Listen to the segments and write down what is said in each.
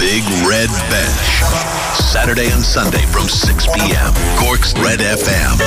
Big Red Bench. Saturday and Sunday from 6 p.m. Cork's Red FM.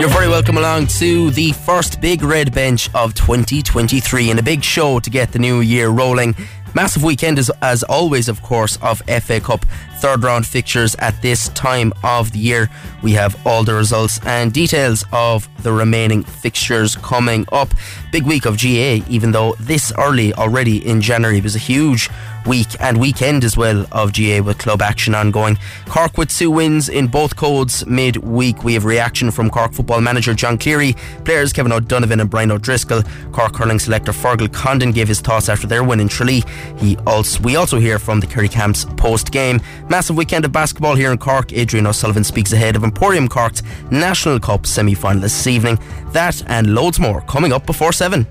You're very welcome along to the first Big Red Bench of 2023 and a big show to get the new year rolling. Massive weekend as, as always, of course, of FA Cup third round fixtures at this time of the year. We have all the results and details of the remaining fixtures coming up. Big week of GAA, even though this early already in January was a huge week and weekend as well of GAA with club action ongoing. Cork with two wins in both codes mid-week. We have reaction from Cork football manager John Cleary, players Kevin O'Donovan and Brian O'Driscoll. Cork hurling selector Fergal Condon gave his thoughts after their win in Tralee. He also we also hear from the Kerry Camps post game. Massive weekend of basketball here in Cork. Adrian O'Sullivan speaks ahead of Emporium Cork's National Cup semi-final this evening. That and loads more coming up before seven.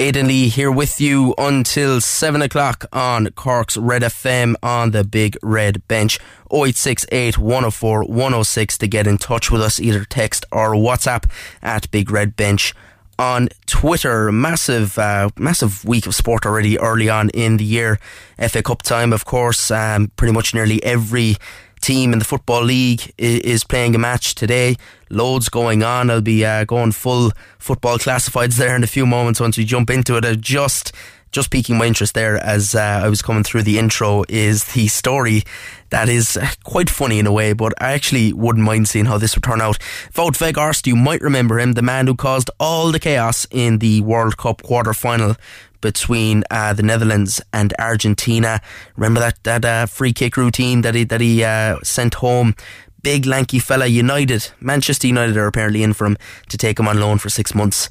Aidan Lee here with you until 7 o'clock on Cork's Red FM on the Big Red Bench. 0868 104 106 to get in touch with us, either text or WhatsApp at Big Red Bench on Twitter. Massive, uh, massive week of sport already early on in the year. FA Cup time, of course. Um, pretty much nearly every team in the Football League is playing a match today. Loads going on. I'll be uh, going full football classifieds there in a few moments once we jump into it. I just just piquing my interest there as uh, I was coming through the intro is the story that is quite funny in a way, but I actually wouldn't mind seeing how this would turn out. Wout Weghorst, you might remember him, the man who caused all the chaos in the World Cup quarter final between uh, the Netherlands and Argentina. Remember that that uh, free kick routine that he that he uh, sent home. Big lanky fella, United, Manchester United are apparently in for him to take him on loan for six months.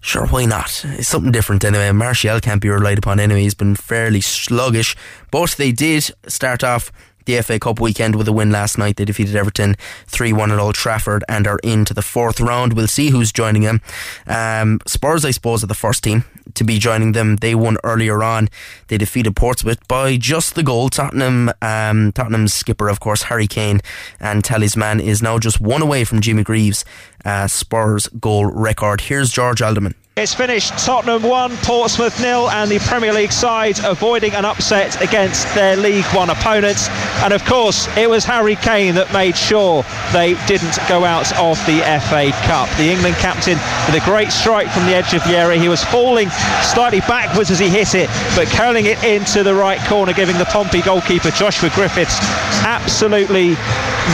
Sure, why not? It's something different anyway. Martial can't be relied upon anyway. He's been fairly sluggish, but they did start off the FA Cup weekend with a win last night. They defeated Everton 3 1 at Old Trafford and are into the fourth round. We'll see who's joining them. Um, Spurs, I suppose, are the first team to be joining them. They won earlier on. They defeated Portsmouth by just the goal. Tottenham, um, Tottenham's skipper, of course, Harry Kane, and talisman is now just one away from Jimmy Greaves' uh, Spurs goal record. Here's George Alderman. It's finished Tottenham 1, Portsmouth nil, and the Premier League side avoiding an upset against their League One opponents. And of course, it was Harry Kane that made sure they didn't go out of the FA Cup. The England captain with a great strike from the edge of the area. He was falling slightly backwards as he hit it, but curling it into the right corner, giving the Pompey goalkeeper Joshua Griffiths absolutely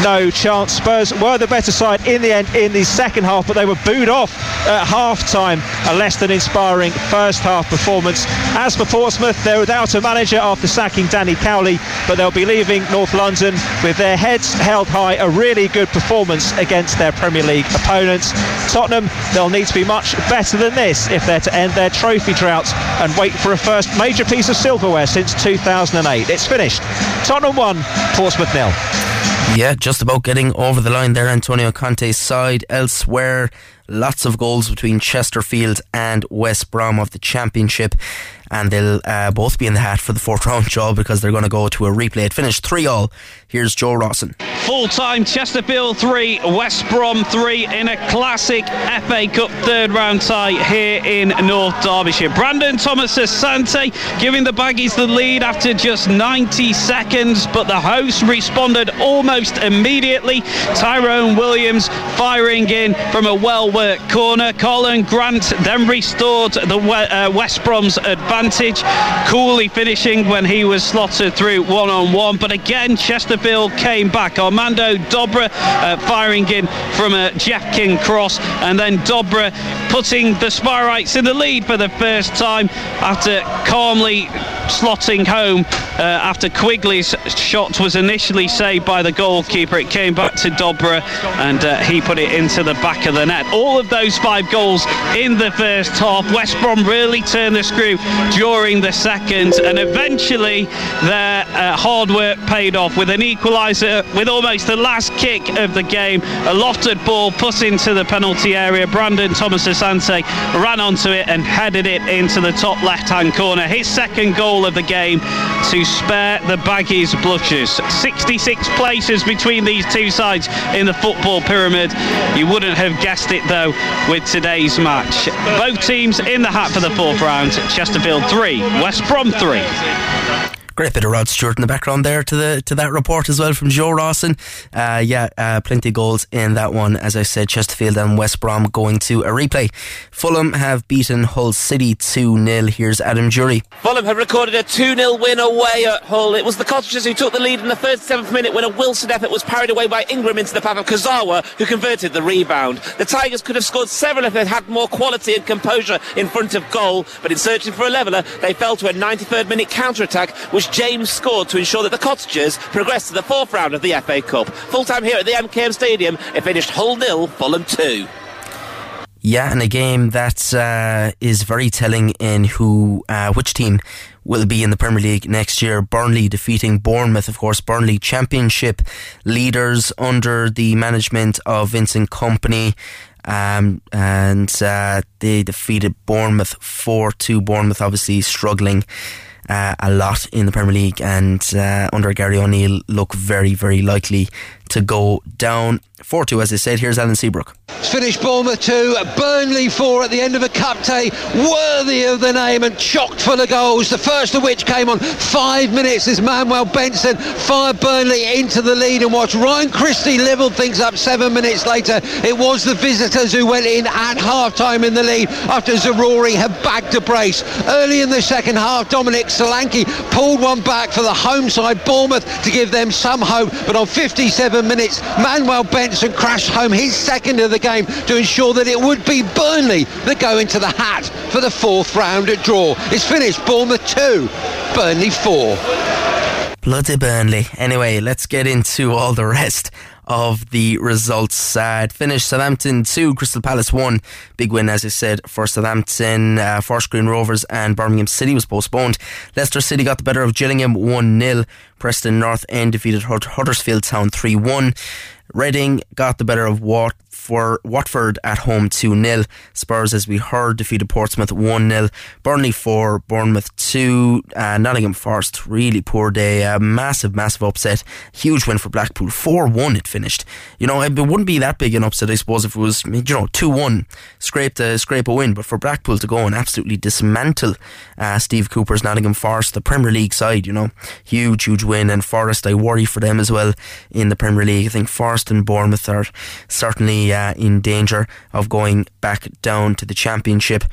no chance. Spurs were the better side in the end in the second half, but they were booed off at half time. A less than inspiring first half performance. As for Portsmouth, they're without a manager after sacking Danny Cowley, but they'll be leaving North London with their heads held high. A really good performance against their Premier League opponents. Tottenham, they'll need to be much better than this if they're to end their trophy drought and wait for a first major piece of silverware since 2008. It's finished. Tottenham 1, Portsmouth nil. Yeah, just about getting over the line there, Antonio Conte's side. Elsewhere, lots of goals between Chesterfield and West Brom of the Championship and they'll uh, both be in the hat for the fourth round job because they're going to go to a replay. It finished 3 all. Here's Joe Rawson. Full time Chesterfield 3, West Brom 3 in a classic FA Cup third round tie here in North Derbyshire. Brandon Thomas Asante giving the Baggies the lead after just 90 seconds, but the hosts responded almost immediately. Tyrone Williams firing in from a well worked corner. Karlan Grant then restored the uh, West Brom's advantage advantage. Cooley finishing when he was slotted through one on one. But again, Chesterfield came back. Armando Dobra uh, firing in from a Jeff King cross. And then Dobra putting the Spireites in the lead for the first time after calmly slotting home uh, after Quigley's shot was initially saved by the goalkeeper. It came back to Dobra and uh, he put it into the back of the net. All of those five goals in the first half. West Brom really turned the screw during the second, and eventually their uh, hard work paid off with an equaliser with almost the last kick of the game. A lofted ball put into the penalty area. Brandon Thomas Asante ran onto it and headed it into the top left hand corner. His second goal of the game to spare the Baggies blushes. 66 places between these two sides in the football pyramid. You wouldn't have guessed it though with today's match. Both teams in the hat for the fourth round. Chesterfield 3, West Brom 3. Great bit of Rod Stewart in the background there to the to that report as well from Joe Rawson. Uh, yeah, uh, plenty of goals in that one. As I said, Chesterfield and West Brom going to a replay. Fulham have beaten Hull City 2 0. Here's Adam Jury. Fulham have recorded a 2 0 win away at Hull. It was the Cottagers who took the lead in the 37th minute when a Wilson effort was parried away by Ingram into the path of Kurzawa, who converted the rebound. The Tigers could have scored several if they'd had more quality and composure in front of goal, but in searching for a leveller, they fell to a 93rd minute counter attack, which James scored to ensure that the Cottagers progressed to the fourth round of the FA Cup. Full time here at the MKM Stadium, it finished Hull nil, Fulham 2. Yeah, and a game that uh, is very telling in who, uh, which team will be in the Premier League next year. Burnley defeating Bournemouth, of course. Burnley Championship leaders under the management of Vincent Kompany. Um, and uh, they defeated Bournemouth 4 2. Bournemouth obviously struggling uh, a lot in the Premier League and uh, under Gary O'Neill look very, very likely to go down. 4 2, as I said. Here's Alan Seabrook. It's finished Bournemouth 2, Burnley 4 at the end of a cup day, worthy of the name and chocked full of goals. The first of which came on five minutes as Manuel Benson fired Burnley into the lead and watched Ryan Christie levelled things up seven minutes later. It was the visitors who went in at half time in the lead after Zaroury had bagged a brace. Early in the second half, Dominic Solanke pulled one back for the home side, Bournemouth, to give them some hope. But on 57 minutes, Manuel Benson crashed home his second of the game to ensure that it would be Burnley that go into the hat for the fourth round at draw. It's finished Bournemouth 2, Burnley 4. Bloody Burnley. Anyway, let's get into all the rest of the results. Uh, it finished Southampton 2, Crystal Palace 1. Big win, as I said, for Southampton. Uh, Forest Green Rovers and Birmingham City was postponed. Leicester City got the better of Gillingham 1 0. Preston North End defeated Huddersfield Town 3 1. Reading got the better of Wat for Watford at home 2 0. Spurs, as we heard, defeated Portsmouth 1 0. Burnley 4, Bournemouth 2. Uh, Nottingham Forest, really poor day. Uh, massive, massive upset. Huge win for Blackpool. 4 1 it finished. You know, it wouldn't be that big an upset, I suppose, if it was, you know, 2 1. Scraped a, scrape a win. But for Blackpool to go and absolutely dismantle uh, Steve Cooper's Nottingham Forest, the Premier League side, you know, huge, huge win. And Forest, I worry for them as well in the Premier League. I think Forest and Bournemouth are certainly uh, in danger of going back down to the Championship.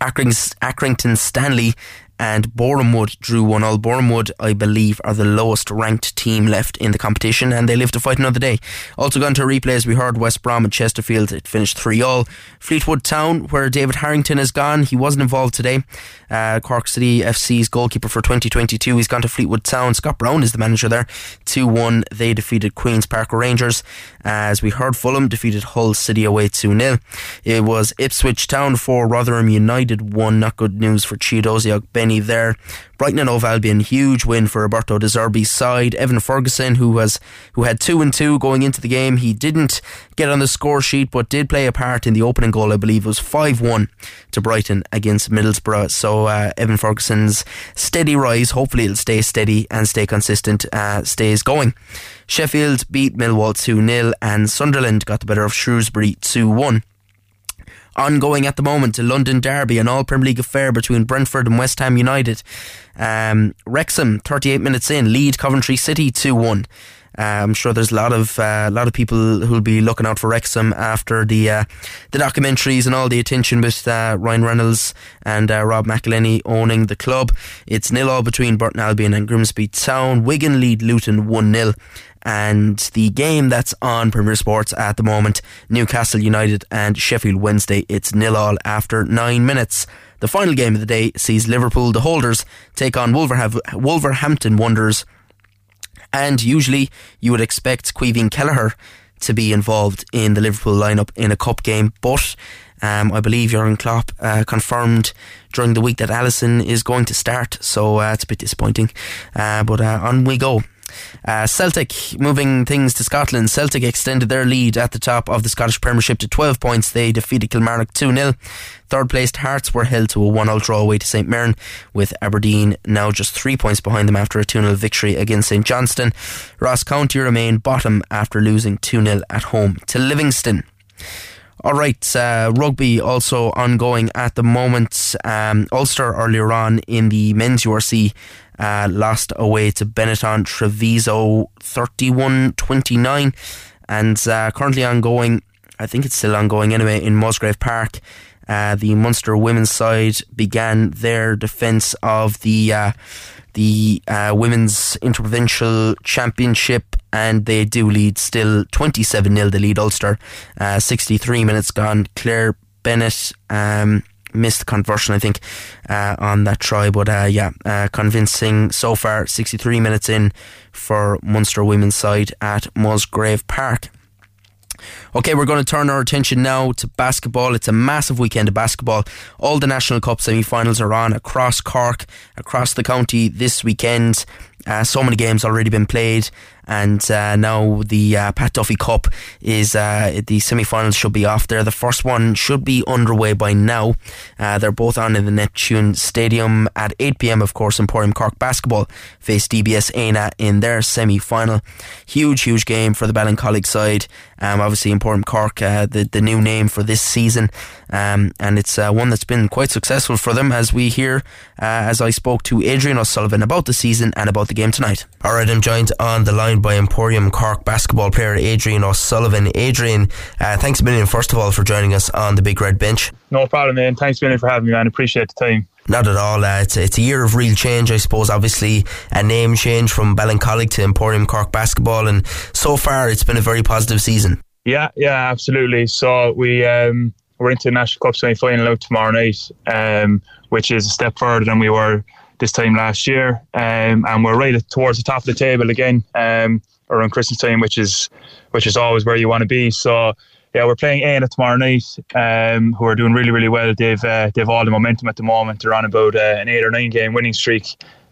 Accrington Stanley and Borehamwood drew one all. Borehamwood, I believe, are the lowest ranked team left in the competition, and they live to fight another day. Also gone to replays, we heard West Brom and Chesterfield. It finished three all. Fleetwood Town, where David Harrington has gone, he wasn't involved today. Uh, Cork City FC's goalkeeper for 2022, he's gone to Fleetwood Town. Scott Brown is the manager there. Two one, they defeated Queens Park Rangers. As we heard, Fulham defeated Hull City away 2 0. It was Ipswich Town for Rotherham United 1. Not good news for Chiedozie Ogbene there. Brighton and Hove Albion, huge win for Roberto De Zerbi's side. Evan Ferguson, who was who had two and two going into the game, he didn't get on the score sheet, but did play a part in the opening goal. I believe was five one to Brighton against Middlesbrough. So uh, Evan Ferguson's steady rise, hopefully it'll stay steady and stay consistent, uh, stays going. Sheffield beat Millwall 2 0 and Sunderland got the better of Shrewsbury 2 1 ongoing at the moment, a London derby, an all Premier League affair between Brentford and West Ham United. Um, Wrexham, 38 minutes in, lead Coventry City 2 1. Uh, I'm sure there's a lot of uh, a lot of people who'll be looking out for Wrexham after the uh, the documentaries and all the attention with uh, Ryan Reynolds and uh, Rob McElhenney owning the club. It's nil all between Burton Albion and Grimsby Town. Wigan lead Luton one 0 and the game that's on Premier Sports at the moment, Newcastle United and Sheffield Wednesday, it's nil all after nine minutes. The final game of the day sees Liverpool, the holders, take on Wolverhampton Wanderers. And usually you would expect Caoimhín Kelleher to be involved in the Liverpool lineup in a cup game, but um, I believe Jurgen Klopp uh, confirmed during the week that Alisson is going to start, so uh, it's a bit disappointing. Uh, but uh, on we go. Uh, Celtic moving things to Scotland. Celtic extended their lead at the top of the Scottish Premiership to 12 points. They defeated Kilmarnock 2 0. Third placed Hearts were held to a 1 0 draw away to St Mirren, with Aberdeen now just three points behind them after a 2 0 victory against St Johnstone. Ross County remain bottom after losing 2 0 at home to Livingston. All right, uh, rugby also ongoing at the moment. Um, Ulster earlier on in the men's URC uh, lost away to Benetton Treviso 31 29. And uh, currently ongoing, I think it's still ongoing anyway, in Musgrave Park. Uh, the Munster women's side began their defence of the uh, the uh, women's interprovincial championship and they do lead still 27 0 the lead Ulster. Uh, 63 minutes gone. Claire Bennett um, missed the conversion, I think, uh, on that try, but uh, yeah, uh, convincing so far. 63 minutes in for Munster women's side at Musgrave Park. Okay, we're going to turn our attention now to basketball. It's a massive weekend of basketball. All the National Cup semi finals are on across Cork, across the county this weekend. Uh, so many games already been played, and uh, now the uh, Pat Duffy Cup is uh, the semi-finals should be off there. The first one should be underway by now. Uh, they're both on in the Neptune Stadium at 8 p.m. Of course, Emporium Cork basketball face DBS Éanna in their semi-final. Huge, huge game for the Ballincollig side. Um, obviously, Emporium Cork, uh, the the new name for this season, um, and it's one that's been quite successful for them. As we hear, as I spoke to Adrian O'Sullivan about the season and about the game tonight. All right, I'm joined on the line by Emporium Cork basketball player Adrian O'Sullivan. Adrian, uh, thanks a million, first of all, for joining us on the Big Red Bench. No problem, man. Thanks a million for having me, man. Appreciate the time. Not at all. Uh, it's, a, it's a year of real change, I suppose. Obviously, a name change from Ballincollig to Emporium Cork basketball, and so far it's been a very positive season. Yeah, yeah, absolutely. So we um, we're into the National Cup semi final out tomorrow night, um, which is a step further than we were this time last year, um, and we're right towards the top of the table again um, around Christmas time, which is which is always where you want to be. So yeah, we're playing Éanna tomorrow night, um, who are doing really really well. They've uh, they've all the momentum at the moment. They're on about uh, an eight or nine game winning streak.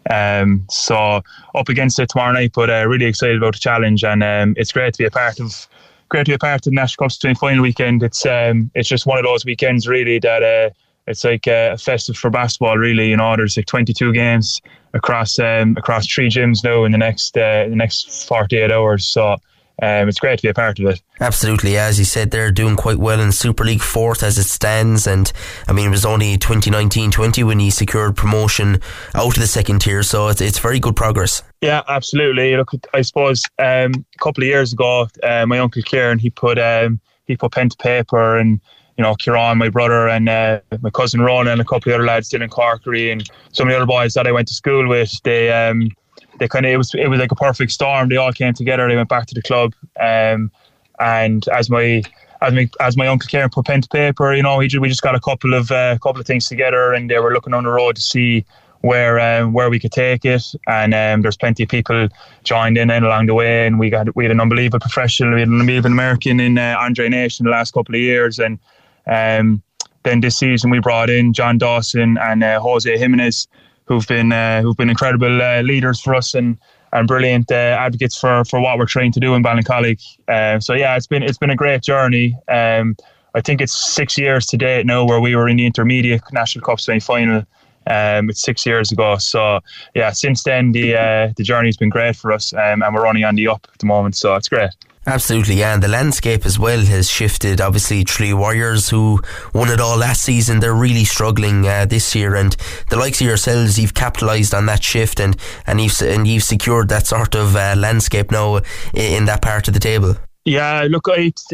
Um, so up against it tomorrow night, but uh, really excited about the challenge, and um, it's great to be a part of. Great to be a part of the National Cup semi final weekend. It's um, it's just one of those weekends really that uh, it's like a festive for basketball, really. You know, there's like 22 games across um, across three gyms now in the next uh, the next 48 hours. So. Um, it's great to be a part of it. Absolutely, as you said, they're doing quite well in Super League fourth as it stands, and I mean it was only 2019-20 when he secured promotion out of the second tier, so it's it's very good progress. Yeah, absolutely. Look, I suppose um, a couple of years ago, uh, my uncle Kieran he put um, he put pen to paper and you know, Kieran, my brother, and uh, my cousin Ron, and a couple of other lads in Corkery, and some of the other boys that I went to school with. They um, they kind of it was it was like a perfect storm. They all came together. They went back to the club, um, and as my as my as my uncle Kieran put pen to paper, you know, we just, we just got a couple of uh, couple of things together, and they were looking on the road to see where um, where we could take it. And um, there's plenty of people joined in and along the way, and we got we had an unbelievable professional, we had an unbelievable American in uh, Andre Nation the last couple of years, and um, then this season we brought in John Dawson and uh, Jose Jimenez, who've been uh, who've been incredible uh, leaders for us and and brilliant uh, advocates for for what we're trying to do in Ballincollig. Uh, so yeah, it's been it's been a great journey. Um, I think it's six years to date now where we were in the intermediate national cup semi final. Um, it's six years ago. So yeah, since then the uh, the journey's been great for us, um, and we're running on the up at the moment. So it's great. Absolutely, yeah. And the landscape as well has shifted. Obviously, Tralee Warriors, who won it all last season, they're really struggling uh, this year. And the likes of yourselves, you've capitalised on that shift and, and, you've, and you've secured that sort of uh, landscape now in that part of the table. Yeah, look, it's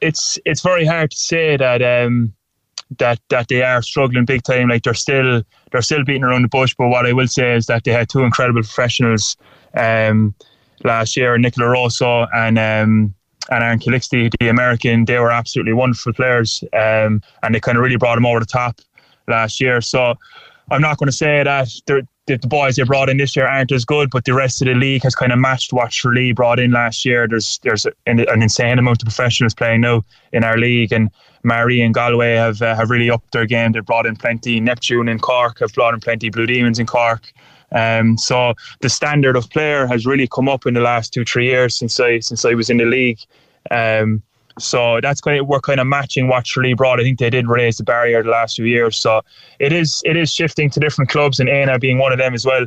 it's it's very hard to say that um, that that they are struggling big time. Like they're still they're still beating around the bush. But what I will say is that they had two incredible professionals. Um, last year, Nicola Rosso and um, and Aaron Calixte, the American, they were absolutely wonderful players, um, and they kind of really brought them over the top last year. So I'm not going to say that the boys they brought in this year aren't as good, but the rest of the league has kind of matched what Tralee brought in last year. There's there's an, an, insane amount of professionals playing now in our league, and Maree and Galway have uh, have really upped their game. They've brought in plenty. Neptune in Cork have brought in plenty. Blue Demons in Cork. Um, so the standard of player has really come up in the last two three years since I since I was in the league. Um, so that's kind of we're kind of matching what Tralee brought. I think they did raise the barrier the last few years. So it is it is shifting to different clubs and Éanna being one of them as well.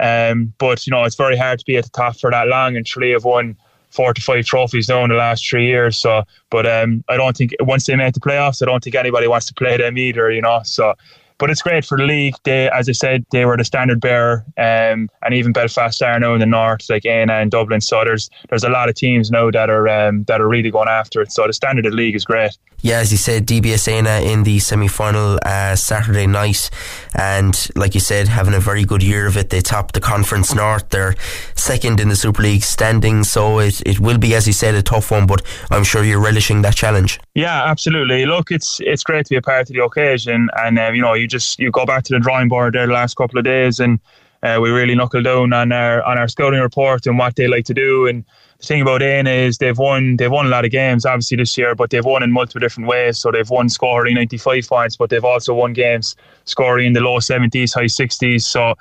Um, but you know it's very hard to be at the top for that long, and Tralee have won four to five trophies now in the last three years. So, but um, I don't think once they make the playoffs, I don't think anybody wants to play them either. You know, so but it's great for the league. They, as I said, they were the standard bearer, um, and even Belfast are now in the north, like Éanna and Dublin. So there's there's a lot of teams now that are um, that are really going after it. So the standard of the league is great. Yeah, as you said, DBS Éanna in the semi final uh, Saturday night, and like you said, having a very good year of it. They topped the Conference North. They're second in the Super League standing, so it, it will be, as you said, a tough one. But I'm sure you're relishing that challenge. Yeah, absolutely. Look, it's it's great to be a part of the occasion, and um, you know, you just you go back to the drawing board there the last couple of days, and uh, we really knuckled down on our on our scouting report and what they like to do. And the thing about Éanna is they've won they've won a lot of games obviously this year, but they've won in multiple different ways. So they've won scoring 95 points, but they've also won games scoring in the low 70s, high 60s. So.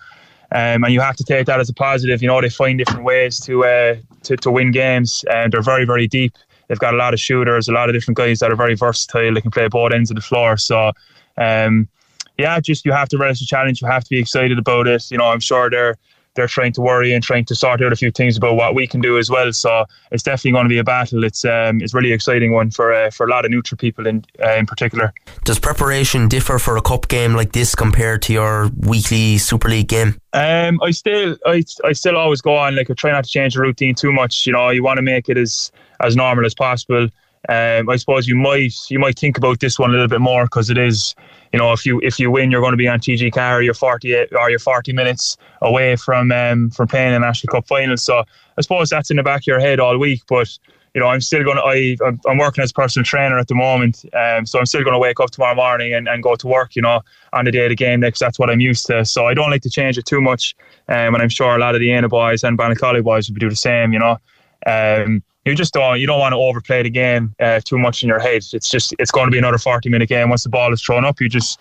Um, and you have to take that as a positive. You know, they find different ways to uh, to, to win games, and they're very, very deep. They've got a lot of shooters, a lot of different guys that are very versatile. They can play both ends of the floor. So, um, yeah, just you have to relish the challenge. You have to be excited about it. You know, I'm sure they're they're trying to worry and trying to sort out a few things about what we can do as well. So it's definitely going to be a battle. It's um, it's really exciting one for uh, for a lot of neutral people in uh, in particular. Does preparation differ for a cup game like this compared to your weekly Super League game? Um, I still I, I still always go on like I try not to change the routine too much. You know, you want to make it as as normal as possible. Um, I suppose you might you might think about this one a little bit more because it is, you know, if you if you win, you're going to be on TG4, you're 48 or you're 40 minutes away from um, from playing a National Cup final. So I suppose that's in the back of your head all week. But you know, I'm still going to I I'm working as a personal trainer at the moment, um, so I'm still going to wake up tomorrow morning and, and go to work. You know, on the day of the game next. That's what I'm used to. So I don't like to change it too much. Um, and I'm sure a lot of the Éanna boys and Ballincollig boys would do the same. You know. Um, you just don't you don't want to overplay the game uh, too much in your head. It's just it's going to be another forty minute game. Once the ball is thrown up, you just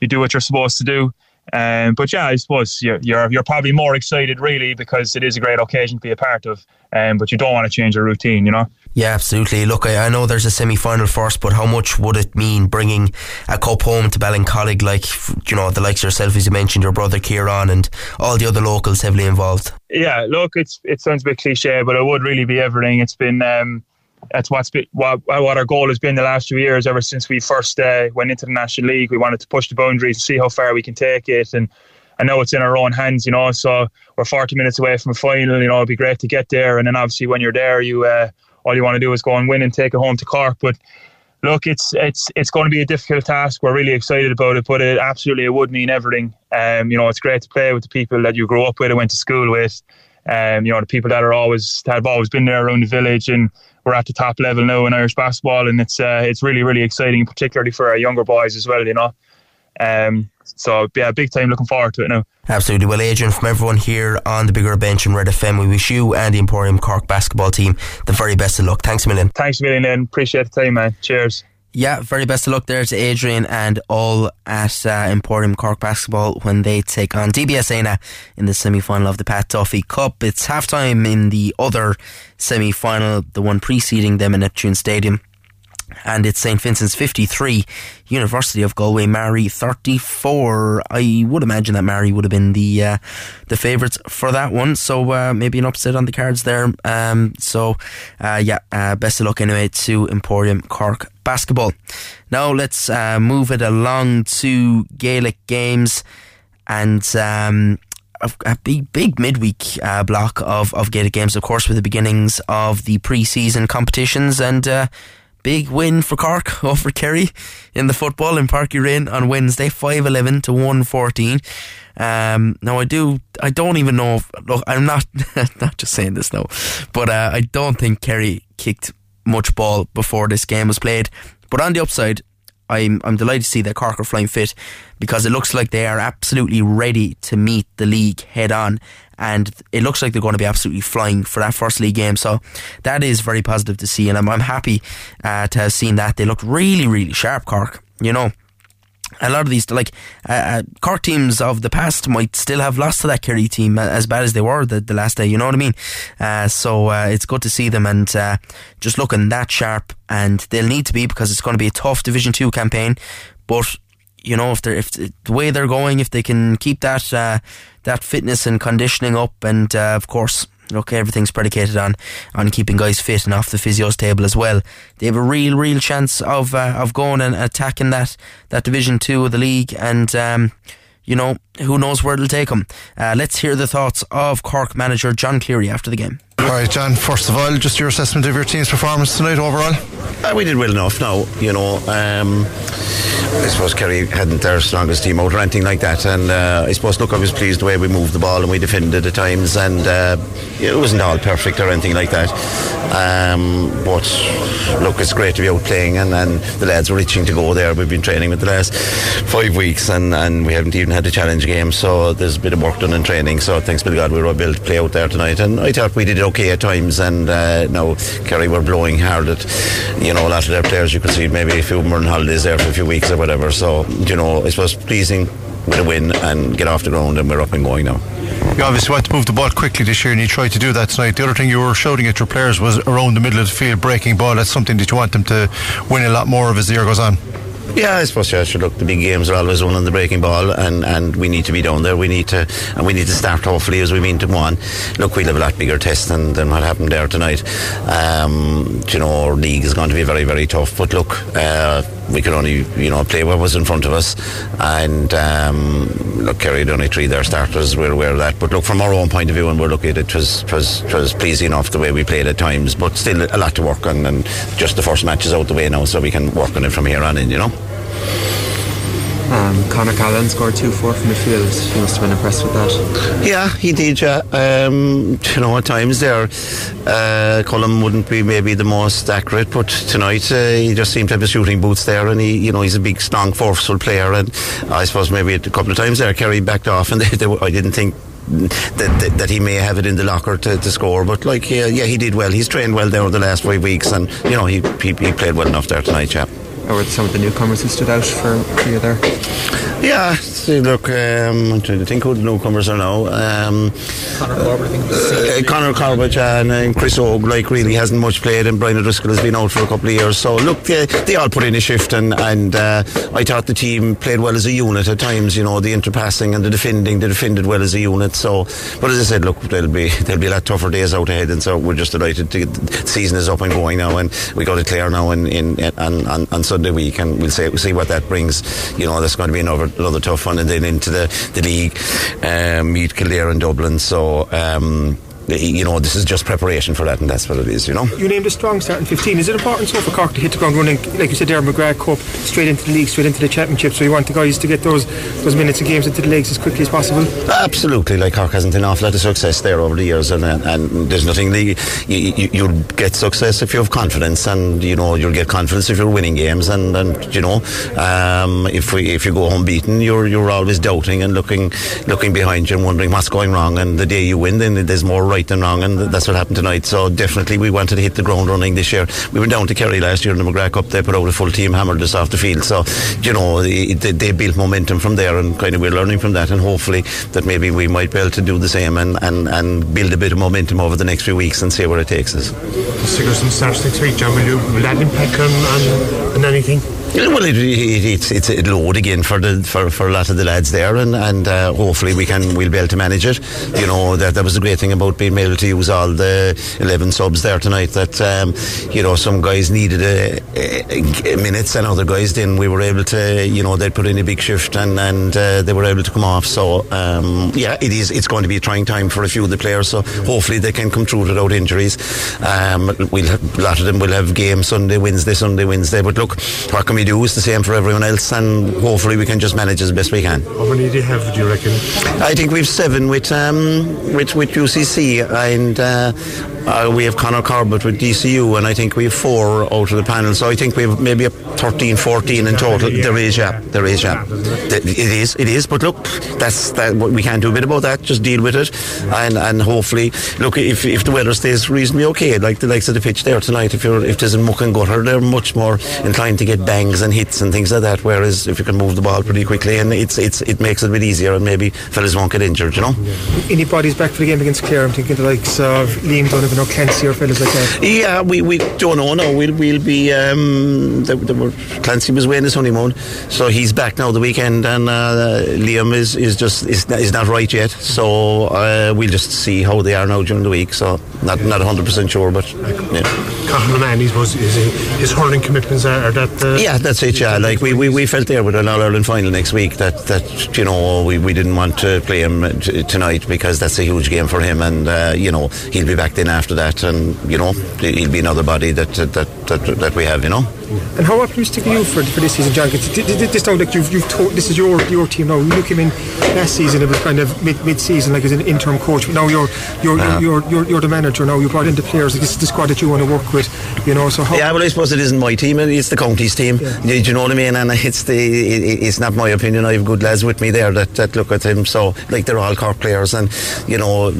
you do what you're supposed to do. Um, but yeah, I suppose you're, you're you're probably more excited really because it is a great occasion to be a part of. Um, but you don't want to change your routine, you know. Yeah, absolutely. Look, I, I know there's a semi final first, but how much would it mean bringing a cup home to Ballincollig, like you know the likes of yourself, as you mentioned, your brother Kieran, and all the other locals heavily involved? Yeah, look, it's it sounds a bit cliche, but it would really be everything. It's been. Um, that's what's been, what, what our goal has been the last few years. Ever since we first uh, went into the National League, we wanted to push the boundaries, and see how far we can take it, and I know it's in our own hands, you know. So we're 40 minutes away from a final. You know, it'd be great to get there, and then obviously when you're there, you uh, all you want to do is go and win and take it home to Cork. But look, it's it's it's going to be a difficult task. We're really excited about it, but it absolutely it would mean everything. Um, you know, it's great to play with the people that you grew up with and went to school with. Um, you know, the people that are always that have always been there around the village and we're at the top level now in Irish basketball and it's uh, it's really, really exciting, particularly for our younger boys as well, you know. Um, so yeah, big time looking forward to it now. Absolutely. Well, Adrian, from everyone here on the Big Red Bench in Red FM, we wish you and the Emporium Cork basketball team the very best of luck. Thanks a million. Thanks a million, and appreciate the time, man. Cheers. Yeah, very best of luck there to Adrian and all at uh, Emporium Cork Basketball when they take on DBS Éanna in the semi final of the Pat Duffy Cup. It's half time in the other semi final, the one preceding them in Neptune Stadium and it's St Vincent's 53, University of Galway Maree 34. I would imagine that Maree would have been the uh, the favourites for that one, so uh, maybe an upset on the cards there. Um, so uh, yeah, uh, best of luck anyway to Emporium Cork Basketball. Now let's uh, move it along to Gaelic games and. Um, a big, big midweek uh, block of, of Gaelic games, of course, with the beginnings of the pre-season competitions, and uh, Big win for Cork over Kerry in the football in Uí Rinn on Wednesday, 5-11 to 114. Um, now I do, I don't even know. If, look, I'm not, not just saying this now, but uh, I don't think Kerry kicked much ball before this game was played. But on the upside, I'm I'm delighted to see that Cork are flying fit because it looks like they are absolutely ready to meet the league head on and it looks like they're going to be absolutely flying for that first league game. So that is very positive to see, and I'm, I'm happy uh, to have seen that. They look really, really sharp, Cork. You know, a lot of these like uh, uh, Cork teams of the past might still have lost to that Kerry team as bad as they were the, the last day. You know what I mean? Uh, so uh, it's good to see them and uh, just looking that sharp. And they'll need to be because it's going to be a tough Division Two campaign. But you know, if they're if the way they're going, if they can keep that uh, that fitness and conditioning up, and uh, of course look, everything's predicated on on keeping guys fit and off the physios table as well. They have a real, real chance of uh, of going and attacking that that Division Two of the league, and um, you know who knows where it'll take them. Uh, let's hear the thoughts of Cork manager John Cleary after the game. All right, John. First of all, just your assessment of your team's performance tonight overall. Uh, we did well enough. Now, you know. Um, I suppose Kerry hadn't their strongest team out or anything like that. And uh, I suppose, look, I was pleased the way we moved the ball and we defended at times. And uh, it wasn't all perfect or anything like that. Um, but look, it's great to be out playing, and, and the lads were itching to go there. We've been training with the last five weeks, and, and we haven't even had a challenge game. So there's a bit of work done in training. So thanks be to God, we were able to play out there tonight. And I thought we did okay at times. And uh, now Kerry were blowing hard at, you know, a lot of their players. You could see maybe a few were on holidays there for a few weeks or whatever. So, you know, it was pleasing with a win and get off the ground, and we're up and going now. You obviously want to move the ball quickly this year, and you tried to do that tonight. The other thing you were shouting at your players was around the middle of the field, breaking ball. That's something that you want them to win a lot more of as the year goes on. Yeah, I suppose yeah. Sure, look, the big games are always won on the breaking ball, and, and we need to be down there. We need to, and we need to start hopefully as we mean to go on. Look, we'll have a lot bigger test than, than what happened there tonight. Um, you know, our league is going to be very, very tough. But look, uh, we could only, you know, play what was in front of us. And um, look, Kerry had only three their starters. We're aware of that. But look, from our own point of view, and we're looking at it, was, was, was pleasing enough the way we played at times. But still a lot to work on, and just the first match is out the way now, so we can work on it from here on in. You know. Um, Conor Callan scored 2 4 from midfield. You must have been impressed with that. Yeah, he did. Yeah. Um, you know, at times there, uh, Colin wouldn't be maybe the most accurate, but tonight uh, he just seemed to have his shooting boots there, and he, you know, he's a big, strong, forceful player. And I suppose maybe a couple of times there, Kerry backed off, and they, they, I didn't think that, that, that, he may have it in the locker to, to score. But like, yeah, yeah, he did well. He's trained well there over the last five weeks, and you know, he he, he played well enough there tonight, chap. Yeah. Or some of the newcomers who stood out for, for you there? Yeah, see, look, um, I'm trying to think who the newcomers are now. Um, Conor Corbett, I think. Uh, Conor Corbett and uh, Chris Og, like, really hasn't much played, and Brian O'Driscoll has been out for a couple of years. So, look, they, they all put in a shift, and, and uh, I thought the team played well as a unit at times, you know, the interpassing and the defending, they defended well as a unit. So, but as I said, look, there'll be, there'll be a lot tougher days out ahead, and so we're just delighted to get, the season is up and going now, and we got to Clare now in, in, in on, on, on Sunday week, and we'll see, we'll see what that brings. You know, there's going to be another, another tough one, and then into the, the league, um, meet Kildare and Dublin. So, um, you know, this is just preparation for that, and that's what it is, you know. You named a strong start in 15. Is it important so for Cork to hit the ground running, like you said there, McGrath Cup, straight into the league, straight into the championship? So you want the guys to get those those minutes of games into the legs as quickly as possible? Absolutely. Like Cork hasn't an awful lot of success there over the years, and and there's nothing. The, you, you, you'll get success if you have confidence, and you know you'll get confidence if you're winning games, and, and you know um, if we if you go home beaten, you're you're always doubting and looking looking behind you and wondering what's going wrong. And the day you win, then there's more right than wrong, and that's what happened tonight. So definitely, we wanted to hit the ground running this year. We went down to Kerry last year in the McGrath Cup. They put out a full team, hammered us off the field. So you know, they, they built momentum from there, and kind of we're learning from that, and hopefully that maybe we might be able to do the same and, and, and build a bit of momentum over the next few weeks and see where it takes us. Sigerson starts next week, John. Will, you, will that impact on, on, on anything? Well, it, it, it's it's a load again for the for, for a lot of the lads there, and and uh, hopefully we can we'll be able to manage it. You know that that was the great thing about being able to use all the eleven subs there tonight. That um, you know some guys needed a, a, a minutes, and other guys then we were able to you know they put in a big shift and and uh, they were able to come off. So um, yeah, it is it's going to be a trying time for a few of the players. So hopefully they can come through without injuries. Um, we'll have, a lot of them will have games Sunday, Wednesday, Sunday, Wednesday. But look, what can we do? is the same for everyone else, and hopefully we can just manage as best we can. How many do you have? Do you reckon? I think we've seven with um, with, with UCC, and uh, uh, we have Conor Corbett with DCU, and I think we have four out of the panel. So I think we have maybe a 13, 14 in total. There is, yeah, there is, yeah. It is, it is. But look, that's that. We can't do a bit about that. Just deal with it, and and hopefully, look, if if the weather stays reasonably okay, like the likes of the pitch there tonight, if you're if there's a muck and gutter, they're much more inclined to get bangs and hits and things like that. Whereas if you can move the ball pretty quickly, and it's it's it makes it a bit easier, and maybe fellas won't get injured, you know. Anybody's back for the game against Clare. I'm thinking the likes of Liam Donovan you know, Clancy or fellas like that? Yeah, we, we don't know. No, we'll we'll be. Um, the, the, Clancy was away in his honeymoon, so he's back now the weekend, and uh, Liam is, is just is, is not right yet. So uh, we'll just see how they are now during the week. So not not hundred percent sure, but yeah. Cathal man, he suppose his, his hurling commitments are, are that. Uh, Yeah, that's it. Yeah, like we, we, we felt there with an All Ireland final next week that, that you know we, we didn't want to play him t- tonight because that's a huge game for him, and uh, you know he'll be back then after that, and you know he'll be another body that that that, that we have, you know. And how optimistic are you for, for this season, John? 'Cause th- th- This sounds like you've, you've told, this is your your team now. You came in last season; it was kind of mid mid season, like as an interim coach. But now you're you're, Yeah. you're, you're, you're the manager now. You brought in the players. Like this is the squad that you want to work with. You know, so how? Yeah, well, I suppose it isn't my team; it's the county's team. Do you know what I mean? And it's the it, it's not my opinion. I have good lads with me there that, that look at him. So, like they're all Cork players, and you know,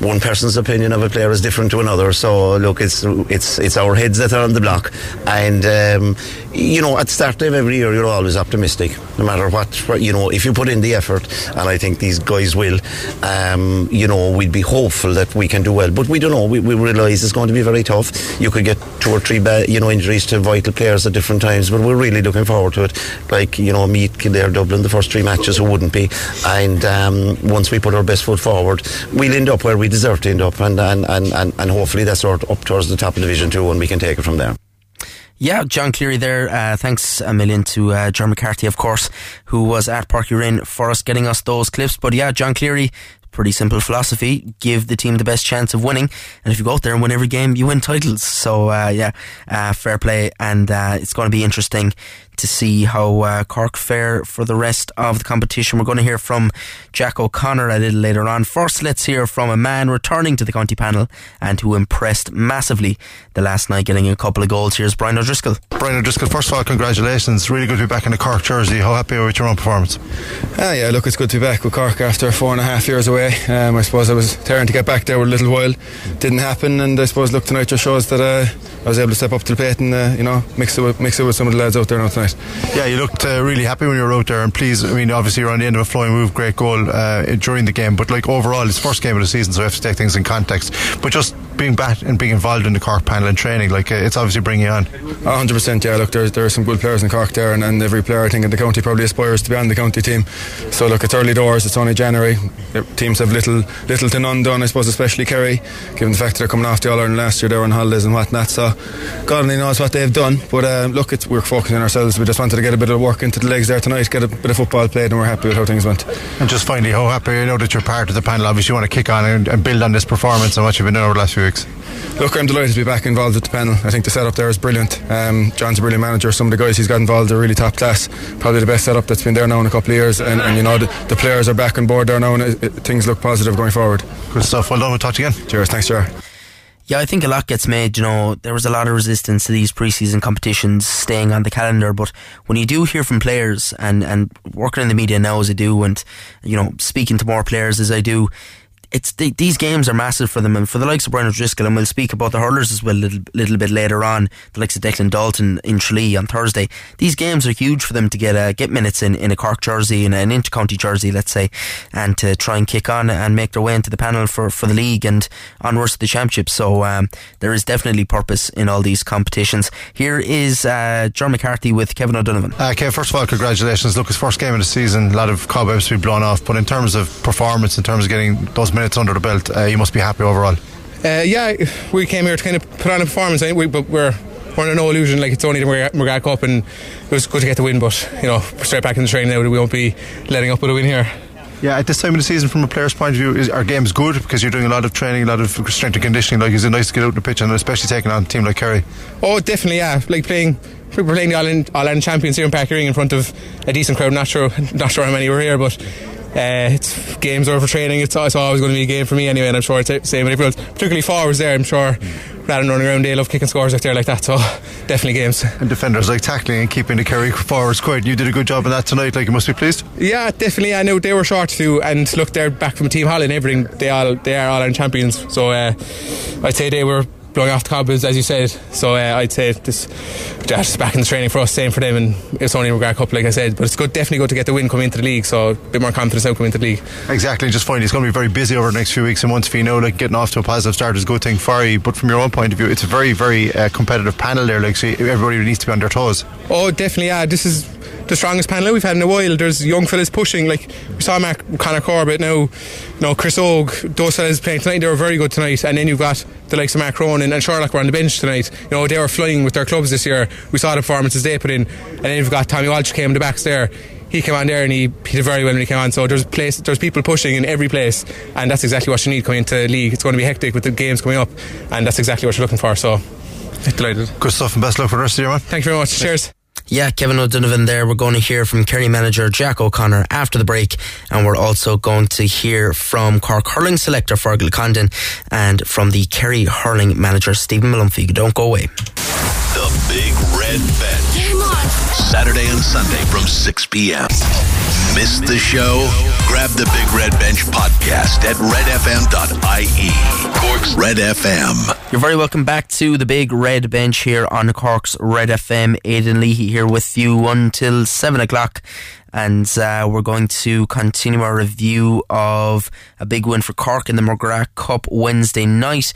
one person's opinion of a player is different to another. So, look, it's it's it's our heads that are on the block, and uh, um, you know, at the start of every year, you're always optimistic, no matter what. You know, if you put in the effort, and I think these guys will, um, you know, we'd be hopeful that we can do well. But we don't know. We, we realise it's going to be very tough. You could get two or three, ba- you know, injuries to vital players at different times. But we're really looking forward to it. Like you know, meet Kildare, Dublin, the first three matches, who wouldn't be? And um, once we put our best foot forward, we'll end up where we deserve to end up, and and, and, and, hopefully that's sort up towards the top of Division Two, and we can take it from there. Yeah, John Cleary there. Uh, thanks a million to uh, John McCarthy, of course, who was at Páirc Uí Rinn for us getting us those clips. But yeah, John Cleary, pretty simple philosophy. Give the team the best chance of winning. And if you go out there and win every game, you win titles. So uh, yeah, uh, fair play. And uh, it's going to be interesting to see how uh, Cork fare for the rest of the competition. We're going to hear from Jack O'Connor a little later on. First, let's hear from a man returning to the county panel and who impressed massively the last night, getting a couple of goals. Here's Brian O'Driscoll. Brian O'Driscoll, first of all, congratulations. Really good to be back in the Cork jersey. How happy are you with your own performance? Ah, yeah, look, it's good to be back with Cork after four and a half years away. Um, I suppose I was tearing to get back there with a little while. Didn't happen, and I suppose, look, tonight just shows that uh, I was able to step up to the plate and, uh, you know, mix it, with, mix it with some of the lads out there now tonight. Yeah, you looked uh, really happy when you were out there and pleased. I mean, obviously, you're on the end of a flowing move, great goal uh, during the game, but like overall, it's first game of the season, so we have to take things in context. But just being back and being involved in the Cork panel and training, like uh, it's obviously bringing you on. Hundred percent, yeah. Look, there's there are some good players in Cork there, and, and every player I think in the county probably aspires to be on the county team. So look, it's early doors. It's only January. The teams have little, little to none done. I suppose, especially Kerry, given the fact that they're coming off the All Ireland last year, they were on holidays and whatnot. So God only knows what they've done. But um, look, it's, we're focusing on ourselves. We just wanted to get a bit of work into the legs there tonight, get a bit of football played, and we're happy with how things went. And just finally, how happy are you know that you're part of the panel? Obviously, you want to kick on and, and build on this performance and what you've been doing over the last few weeks. Look, I'm delighted to be back involved with the panel. I think the setup there is brilliant. Um, John's a brilliant manager. Some of the guys he's got involved are really top class. Probably the best setup that's been there now in a couple of years. And, and you know, the, the players are back on board there now, and it, it, things look positive going forward. Good stuff. Well done. We'll talk to you again. Cheers. Thanks, Jar. Yeah, I think a lot gets made. You know, there was a lot of resistance to these preseason competitions staying on the calendar, but when you do hear from players and, and working in the media now as I do, and, you know, speaking to more players as I do, it's the, these games are massive for them and for the likes of Brian O'Driscoll and we'll speak about the hurlers as well a little, little bit later on the likes of Declan Dalton in Tralee on Thursday. These games are huge for them to get uh, get minutes in, in a Cork jersey in an inter-county jersey let's say and to try and kick on and make their way into the panel for, for the league and onwards to the championship. So um, there is definitely purpose in all these competitions. Here is uh, John McCarthy with Kevin O'Donovan. Uh, okay, first of all, congratulations. Look, it's first game of the season. A lot of cobwebs to be blown off, but in terms of performance, in terms of getting those minutes under the belt, uh, you must be happy overall. Uh, yeah, we came here to kind of put on a performance, I we, but we're we're under no illusion. Like it's only the McGrath Cup, and it was good to get the win. But you know, straight back in the training now, we won't be letting up with a win here. Yeah, at this time of the season, from a player's point of view, is our game's good because you're doing a lot of training, a lot of strength and conditioning. Like, is it nice to get out on the pitch and especially taking on a team like Kerry? Oh, definitely, yeah. Like playing, we're playing the All Ireland, All Ireland champions here in Páirc Uí Rinn in front of a decent crowd. Not sure, not sure how many were here, but. Uh, it's games over training. It's, it's always going to be a game for me anyway, and I'm sure it's the same with everyone. Particularly forwards there, I'm sure. Rather than running around, they love kicking scores out there like that. So definitely games. And defenders like tackling and keeping the Kerry forwards quiet. You did a good job of that tonight. Like you must be pleased. Yeah, definitely. I know they were short too, and look, they're back from Team Holland. Everything they all they are all Ireland champions. So uh, I'd say they were blowing off the cobwebs, as you said. So uh, I'd say this just back in the training for us, same for them, and it's only a McGrath Cup, like I said. But it's good, definitely good to get the win coming into the league. So a bit more confidence now coming into the league. Exactly, just find it's going to be very busy over the next few weeks and months. If you know, like getting off to a positive start is a good thing for you. But from your own point of view, it's a very, very uh, competitive panel there. Like, so everybody needs to be on their toes. Oh, definitely, yeah. This is the strongest panel we've had in a while. There's young fellas pushing, like we saw Mark Connor Corbett now, you know, Chris Og, those fellas playing tonight, they were very good tonight. And then you've got the likes of Mark Cronin and Sherlock were on the bench tonight. You know, they were flying with their clubs this year. We saw the performances they put in. And then you've got Tommy Walsh came in the backs there. He came on there and he, he did very well when he came on. So there's place, there's people pushing in every place, and that's exactly what you need coming into the league. It's going to be hectic with the games coming up, and that's exactly what you're looking for. So delighted. Good stuff, and best luck for the rest of your year, man. Thank you very much. Cheers. Yeah, Kevin O'Donovan there. We're going to hear from Kerry manager Jack O'Connor after the break, and we're also going to hear from Cork hurling selector Fergal Condon and from the Kerry hurling manager Stephen Molumphy. Don't go away. The Big Red. Saturday and Sunday from 6 p.m. Missed the show? Grab the Big Red Bench podcast at redfm.ie. Cork's Red FM. You're very welcome back to the Big Red Bench here on Cork's Red FM. Aidan Leahy here with you until 7 o'clock. And uh, we're going to continue our review of a big win for Cork in the McGrath Cup Wednesday night.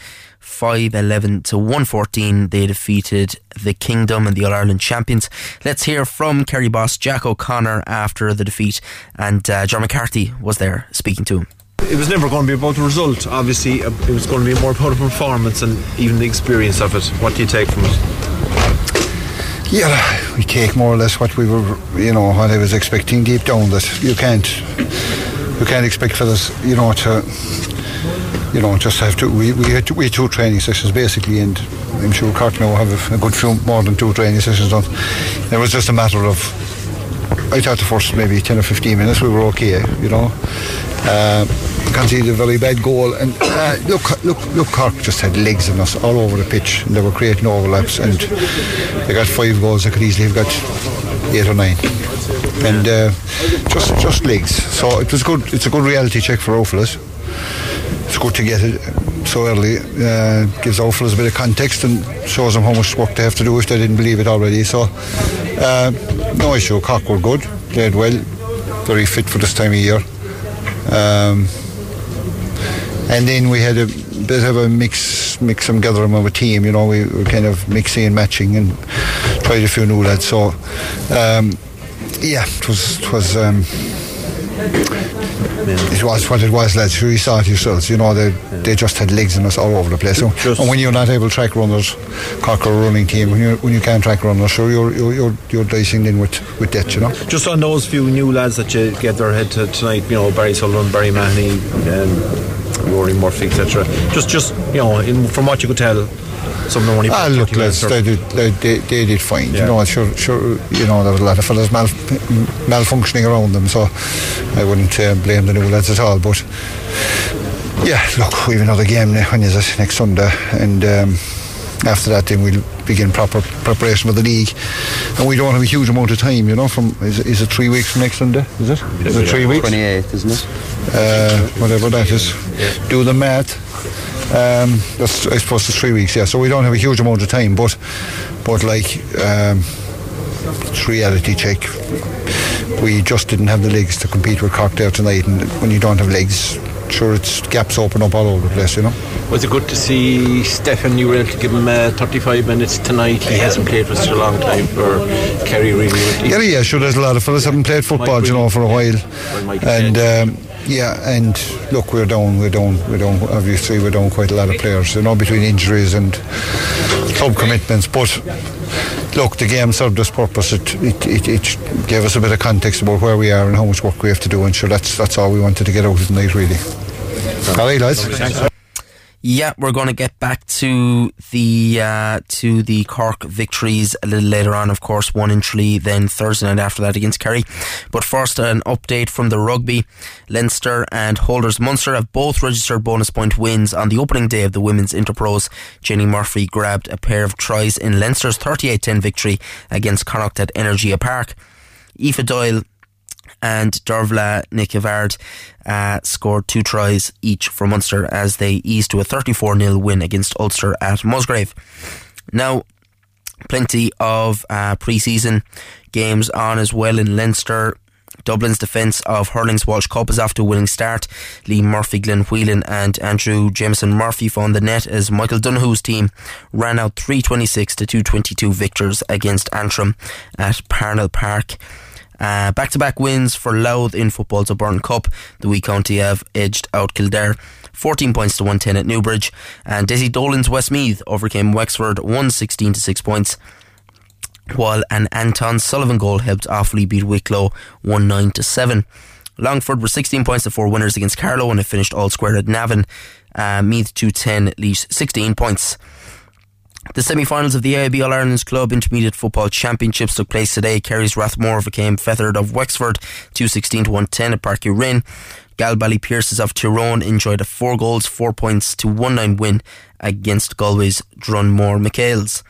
511 to 114. They defeated the Kingdom and the All Ireland champions. Let's hear from Kerry boss Jack O'Connor after the defeat, and uh, John McCarthy was there speaking to him. It was never going to be about the result. Obviously, uh, it was going to be more about the performance and even the experience of it. What do you take from it? Yeah, we take more or less what we were, you know, what I was expecting deep down. That you can't, you can't expect for this, you know, to you know, just have to. We, we had two, we had two training sessions basically, and I'm sure Cork now have a, a good few more than two training sessions done. It was just a matter of. I thought the first maybe 10 or 15 minutes we were okay, you know. Uh, conceded a very bad goal, and uh, look, look, look, Cork just had legs in us all over the pitch, and they were creating overlaps, and they got five goals. They could easily have got eight or nine, and uh, just just legs. So it was good. It's a good reality check for Ophelas it's good to get it so early. Uh, gives fellas a bit of context and shows them how much work they have to do if they didn't believe it already. So, uh, no issue. Cork were good, played well, very fit for this time of year. Um, and then we had a bit of a mix, mix and gathering of a team. You know, we were kind of mixing and matching and tried a few new lads. So, um, yeah, it was it was. Um, it was what it was, lads. You saw it yourselves. You know, they yeah. they just had legs in us all over the place. So, and when you're not able to track runners, Cork are running team. When you when you can't track runners, sure, you're you're you're, you're dicing in with with that. You know. Just on those few new lads that you get their head to tonight. You know, Barry Sullivan, Barry Mahoney, um, Rory Murphy, etc. Just just you know, in, from what you could tell some of them only ah, look, lads, they did, they, they, they did fine. Yeah. You know, sure, sure, you know, there was a lot of fellas mal, malfunctioning around them, so I wouldn't uh, blame the new lads at all. But yeah, look, we have another game when is it next Sunday, and. Um, after that then we'll begin proper preparation for the league and we don't have a huge amount of time you know from is, is it three weeks from next Sunday is it is it three weeks 28th isn't it uh, whatever that is do the math um, that's I suppose it's three weeks. Yeah, so we don't have a huge amount of time, but but like um, it's reality check. We just didn't have the legs to compete with Cork there tonight, and when you don't have legs, sure it's gaps open up all over the place, you know. Was it good to see Stefan? You were able to give him uh, 35 minutes tonight. He hasn't played for such a long time. For Kerry, really. Yeah, yeah, sure. There's a lot of fellas haven't played football, you know, for a while, and. Um, yeah, and look, we're down, we're down, we're down. Obviously, we're down quite a lot of players, you know, between injuries and club commitments. But look, the game served its purpose. It, it, it, it, gave us a bit of context about where we are and how much work we have to do. And sure, that's that's all we wanted to get out of tonight, really. All right, lads. Yeah, we're going to get back to the uh, to the Cork victories a little later on. Of course, one in Tralee, then Thursday night after that against Kerry. But first, an update from the rugby. Leinster and Holders Munster have both registered bonus point wins on the opening day of the women's Interpros. Jenny Murphy grabbed a pair of tries in Leinster's 38-10 victory against Connacht at Energia Park. Aoife Doyle and Dervla Nikivard uh, scored two tries each for Munster as they eased to a 34 0 win against Ulster at Musgrave. Now, plenty of uh, pre season games on as well in Leinster. Dublin's defence of Hurling's Walsh Cup is off to a winning start. Lee Murphy, Glenn Whelan, and Andrew Jameson Murphy found the net as Michael Donoghue's team ran out 326 to 222 victors against Antrim at Parnell Park. Back to back wins for Louth in football's O'Byrne Cup. The wee county have edged out Kildare. 14 points to 110 at Newbridge. And Dessie Dolan's Westmeath overcame Wexford 116 to 6 points. While an Anton Sullivan goal helped Offaly beat Wicklow 1 9 to 7. Longford were 16 points to 4 winners against Carlow and it finished all square at Navan. Uh, Meath 210 Laois 16 points. The semi-finals of the AIB All Ireland's Club Intermediate Football Championships took place today. Kerry's Rathmore overcame Fethard of Wexford 216 to 110 at Páirc Uí Rinn. Galbally Pearses of Tyrone enjoyed a four goals, four points to 1-9 win against Galway's Dunmore MacHale's.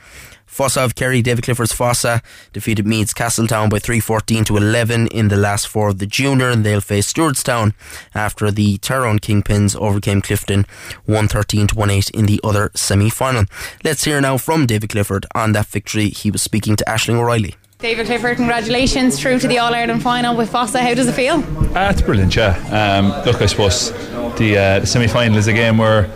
Fossa of Kerry, David Clifford's Fossa defeated Meads Castletown by 314 to 11 in the last four of the junior, and they'll face Stewartstown after the Tyrone Kingpins overcame Clifton 113 to 18 in the other semi final. Let's hear now from David Clifford on that victory. He was speaking to Ashling O'Reilly. David Clifford, congratulations through to the All Ireland final with Fossa. How does it feel? Uh, it's brilliant, yeah. Um, look, I suppose the, uh, the semi final is a game where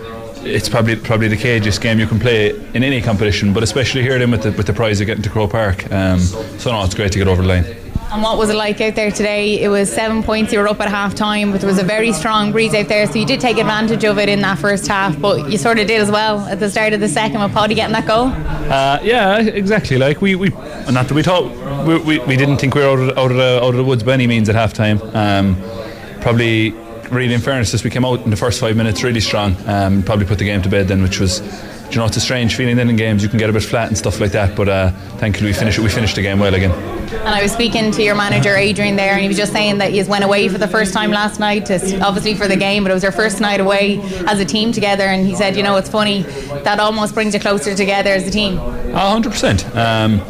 it's probably probably the cagiest game you can play in any competition, but especially here then with the with the prize of getting to Croke Park. Um, so no, it's great to get over the line. And what was it like out there today? It was seven points. You were up at half time, but there was a very strong breeze out there, so you did take advantage of it in that first half. But you sort of did as well at the start of the second with Paddy getting that goal. Uh, yeah, exactly. Like we, we not that we thought we, we, we didn't think we were out of, out of the out of the woods by any means at half time. Um, probably really, in fairness, just we came out in the first five minutes really strong. Um, probably put the game to bed then, which was, you know, it's a strange feeling then in games. You can get a bit flat and stuff like that, but uh, thankfully we finished we finished the game well again. And I was speaking to your manager Adrian there, and he was just saying that he went away for the first time last night, to, obviously for the game, but it was their first night away as a team together. And he said, you know, it's funny that almost brings you closer together as a team. hundred percent. Um,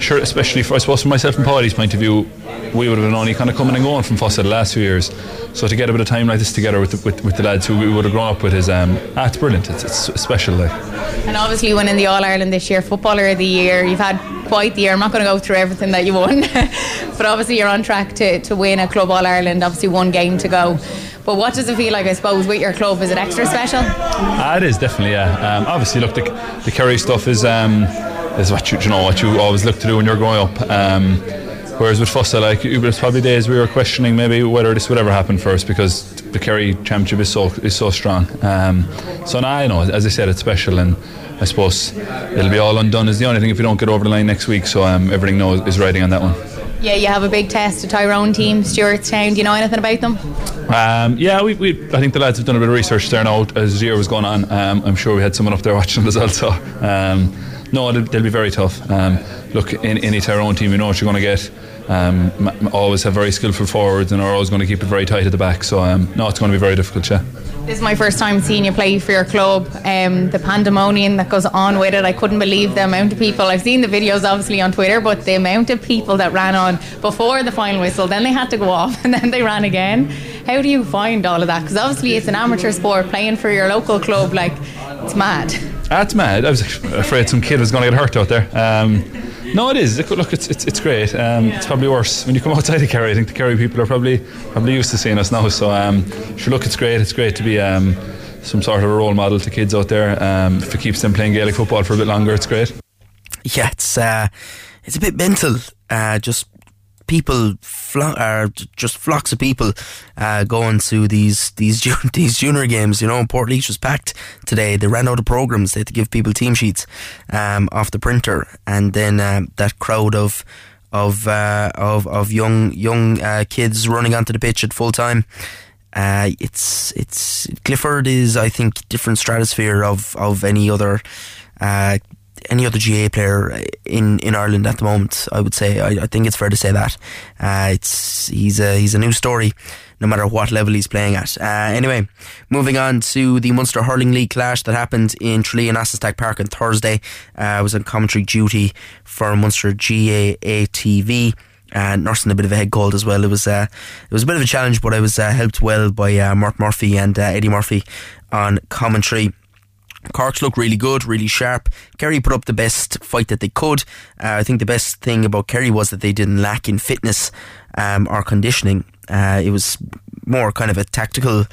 sure, especially for I suppose from myself and Paddy's point of view, we would have been only kind of coming and going from Fossa the last few years. So to get a bit of time like this together with the, with, with the lads who we would have grown up with is um, ah, it's brilliant. It's, it's special. Like. And obviously, winning the All Ireland this year, Footballer of the Year, you've had quite the year. I'm not going to go through everything that you won, but obviously you're on track to, to win a Club All Ireland. Obviously, one game to go. But what does it feel like, I suppose, with your club? Is it extra special? Ah, it is definitely, yeah. Um, obviously, look, the, the Kerry stuff is um, is what you, you know what you always look to do when you're growing up. Um, Whereas with Fossa, like there's probably days we were questioning maybe whether this would ever happen first because the Kerry Championship is so is so strong. Um, so now I know, as I said, it's special, and I suppose it'll be all undone is the only thing if we don't get over the line next week. So um, everything knows is riding on that one. Yeah, you have a big test, a Tyrone team, Stewartstown. Do you know anything about them? Um, yeah, we, we, I think the lads have done a bit of research there now as the year was going on. Um, I'm sure we had someone up there watching them as well. So um, no, they'll, they'll, be very tough. Um, look, in any Tyrone team, you know what you're going to get. Um, always have very skillful forwards and are always going to keep it very tight at the back. So um, no, it's going to be very difficult. Yeah. This is my first time seeing you play for your club. Um, the pandemonium that goes on with it, I couldn't believe the amount of people. I've seen the videos obviously on Twitter, but the amount of people that ran on before the final whistle, then they had to go off and then they ran again. How do you find all of that? Because obviously it's an amateur sport, playing for your local club, like it's mad. That's mad. I was afraid some kid was going to get hurt out there. Um, no, it is. Look, it's it's, it's great. Um, it's probably worse when you come outside the Kerry. I think the Kerry people are probably probably used to seeing us now. So, um, sure, look, it's great. It's great to be um, some sort of a role model to kids out there. Um, if it keeps them playing Gaelic football for a bit longer, it's great. Yeah, it's uh, it's a bit mental. Uh, just people flo- are just flocks of people uh, going to these these these junior games. You know, Portlaoise was packed today. They ran out of programs. They had to give people team sheets um, off the printer, and then um, that crowd of of uh, of of young young uh, kids running onto the pitch at full time. Uh, it's it's Clifford is I think different stratosphere of of any other uh, any other GA player in, in Ireland at the moment. I would say I, I think it's fair to say that uh, it's he's a he's a new story, no matter what level he's playing at. Uh, anyway, moving on to the Munster Hurling League clash that happened in Tralee and Austin Stack Park on Thursday. Uh, I was on commentary duty for Munster GAA TV. uh, nursing a bit of a head cold as well. It was uh, it was a bit of a challenge, but I was uh, helped well by uh, Mark Murphy and uh, Eddie Murphy on commentary. Corks look really good, really sharp. Kerry put up the best fight that they could. Uh, I think the best thing about Kerry was that they didn't lack in fitness um, or conditioning. Uh, it was more kind of a tactical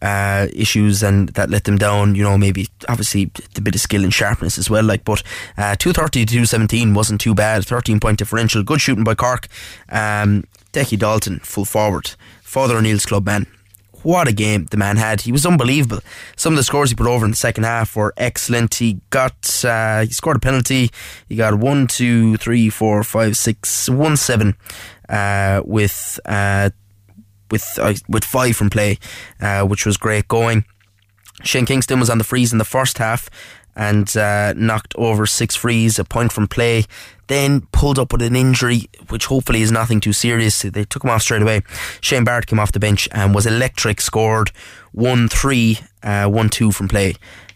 uh, issues and that let them down. You know, maybe obviously a bit of skill and sharpness as well. Like, but uh, two thirty to two seventeen wasn't too bad. Thirteen point differential. Good shooting by Cork. Um, Decky Dalton, full forward, Father O'Neill's club man. What a game the man had. He was unbelievable. Some of the scores he put over in the second half were excellent. He got, uh, he scored a penalty. He got one, two, three, four, five, six, one, seven, uh, with, uh, with, uh, with five from play, uh, which was great going. Shane Kingston was on the freeze in the first half and uh, knocked over six frees, a point from play. Then pulled up with an injury, which hopefully is nothing too serious. They took him off straight away. Shane Barrett came off the bench and was electric. Scored one three, uh, one two from play.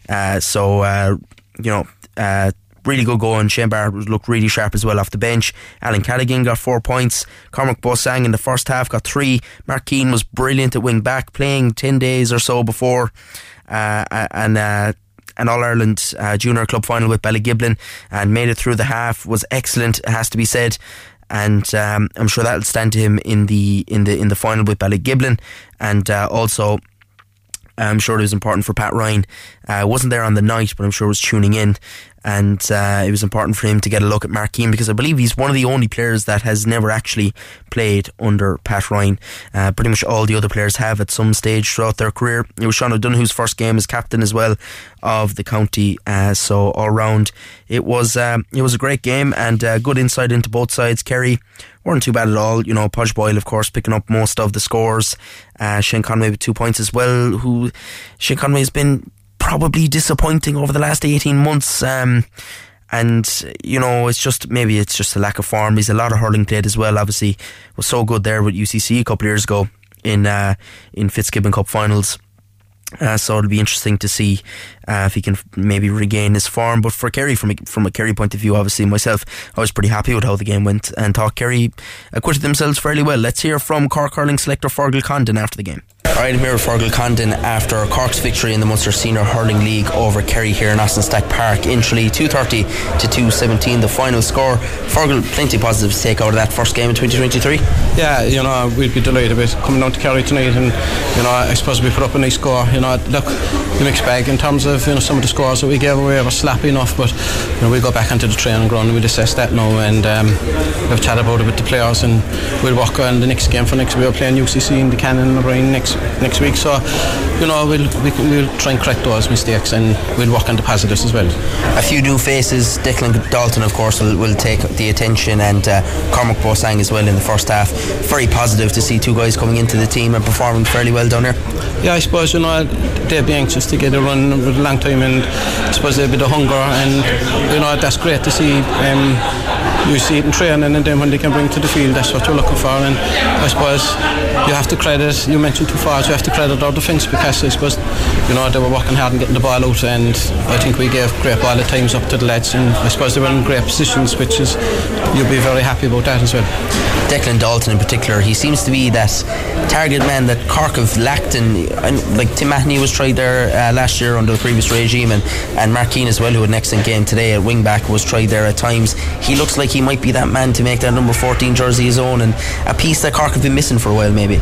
Uh, so uh, you know. Uh, really good going. Shane Barrett looked really sharp as well off the bench. Alan Callaghan got four points. Cormac Beausang in the first half got three. Mark Keane was brilliant at wing back, playing 10 days or so before. Uh, and an All Ireland uh, junior club final with Ballygiblin and made it through the half was excellent. It has to be said. And um, I'm sure that'll stand to him in the in the in the final with Ballygiblin, and uh, also I'm sure it was important for Pat Ryan. Uh, wasn't there on the night, but I'm sure was tuning in and uh, it was important for him to get a look at Mark Keane because I believe he's one of the only players that has never actually played under Pat Ryan. Uh, pretty much all the other players have at some stage throughout their career. It was Sean O'Donoghue's first game as captain as well of the county. Uh, so all round, it was um, it was a great game and uh, good insight into both sides. Kerry weren't too bad at all. You know, Podge Boyle, of course, picking up most of the scores. Uh, Shane Conway with two points as well. Who Shane Conway has been probably disappointing over the last 18 months. Um, and you know, it's just maybe it's just a lack of form. He's a lot of hurling played as well. Obviously, was so good there with UCC a couple of years ago in uh, in Fitzgibbon Cup finals. Uh, so it'll be interesting to see uh, if he can maybe regain his form. But for Kerry, from a, from a Kerry point of view, obviously myself, I was pretty happy with how the game went and thought Kerry acquitted themselves fairly well. Let's hear from Cork hurling selector Fergal Condon after the game. Here with Fergal Condon after Cork's victory in the Munster Senior Hurling League over Kerry here in Austin Stack Park in Tralee, 230 to 217, the final score. Fergal, plenty positive to take out of that first game in 2023. Yeah, you know, we'd be delighted with coming down to Kerry tonight and, you know, I suppose we put up a nice score. You know, look, the mixed bag in terms of, you know, some of the scores that we gave away were slappy enough, but, you know, we'll go back onto the training ground and we'll assess that now and um, we've chatted about it with the players and we'll work on the next game for next. We're playing UCC in the Canon O'Brien next next week. So, you know, we'll we can, we'll try and correct those mistakes and we'll work on the positives as well. A few new faces. Declan Dalton, of course, will, will take the attention, and uh, Cormac Beausang as well in the first half. Very positive to see two guys coming into the team and performing fairly well down there. Yeah, I suppose you know they'd be anxious to get a run with a long time, and I suppose a bit of hunger, and you know that's great to see. Um, you see it in training, and then when they can bring to the field, that's what you're looking for. And I suppose you have to credit. You mentioned two forwards. You have to credit our defence because you know they were working hard and getting the ball out, and I think we gave great ball at times up to the lads, and I suppose they were in great positions, which is you'll be very happy about that as well. Declan Dalton in particular, he seems to be that target man that Cork have lacked, and, and like Tim Mahoney was tried there uh, last year under the previous regime, and and Mark Keane as well, who had an excellent game today at wing back, was tried there at times. He looks like he might be that man to make that number 14 jersey his own, and a piece that Cork have been missing for a while, maybe.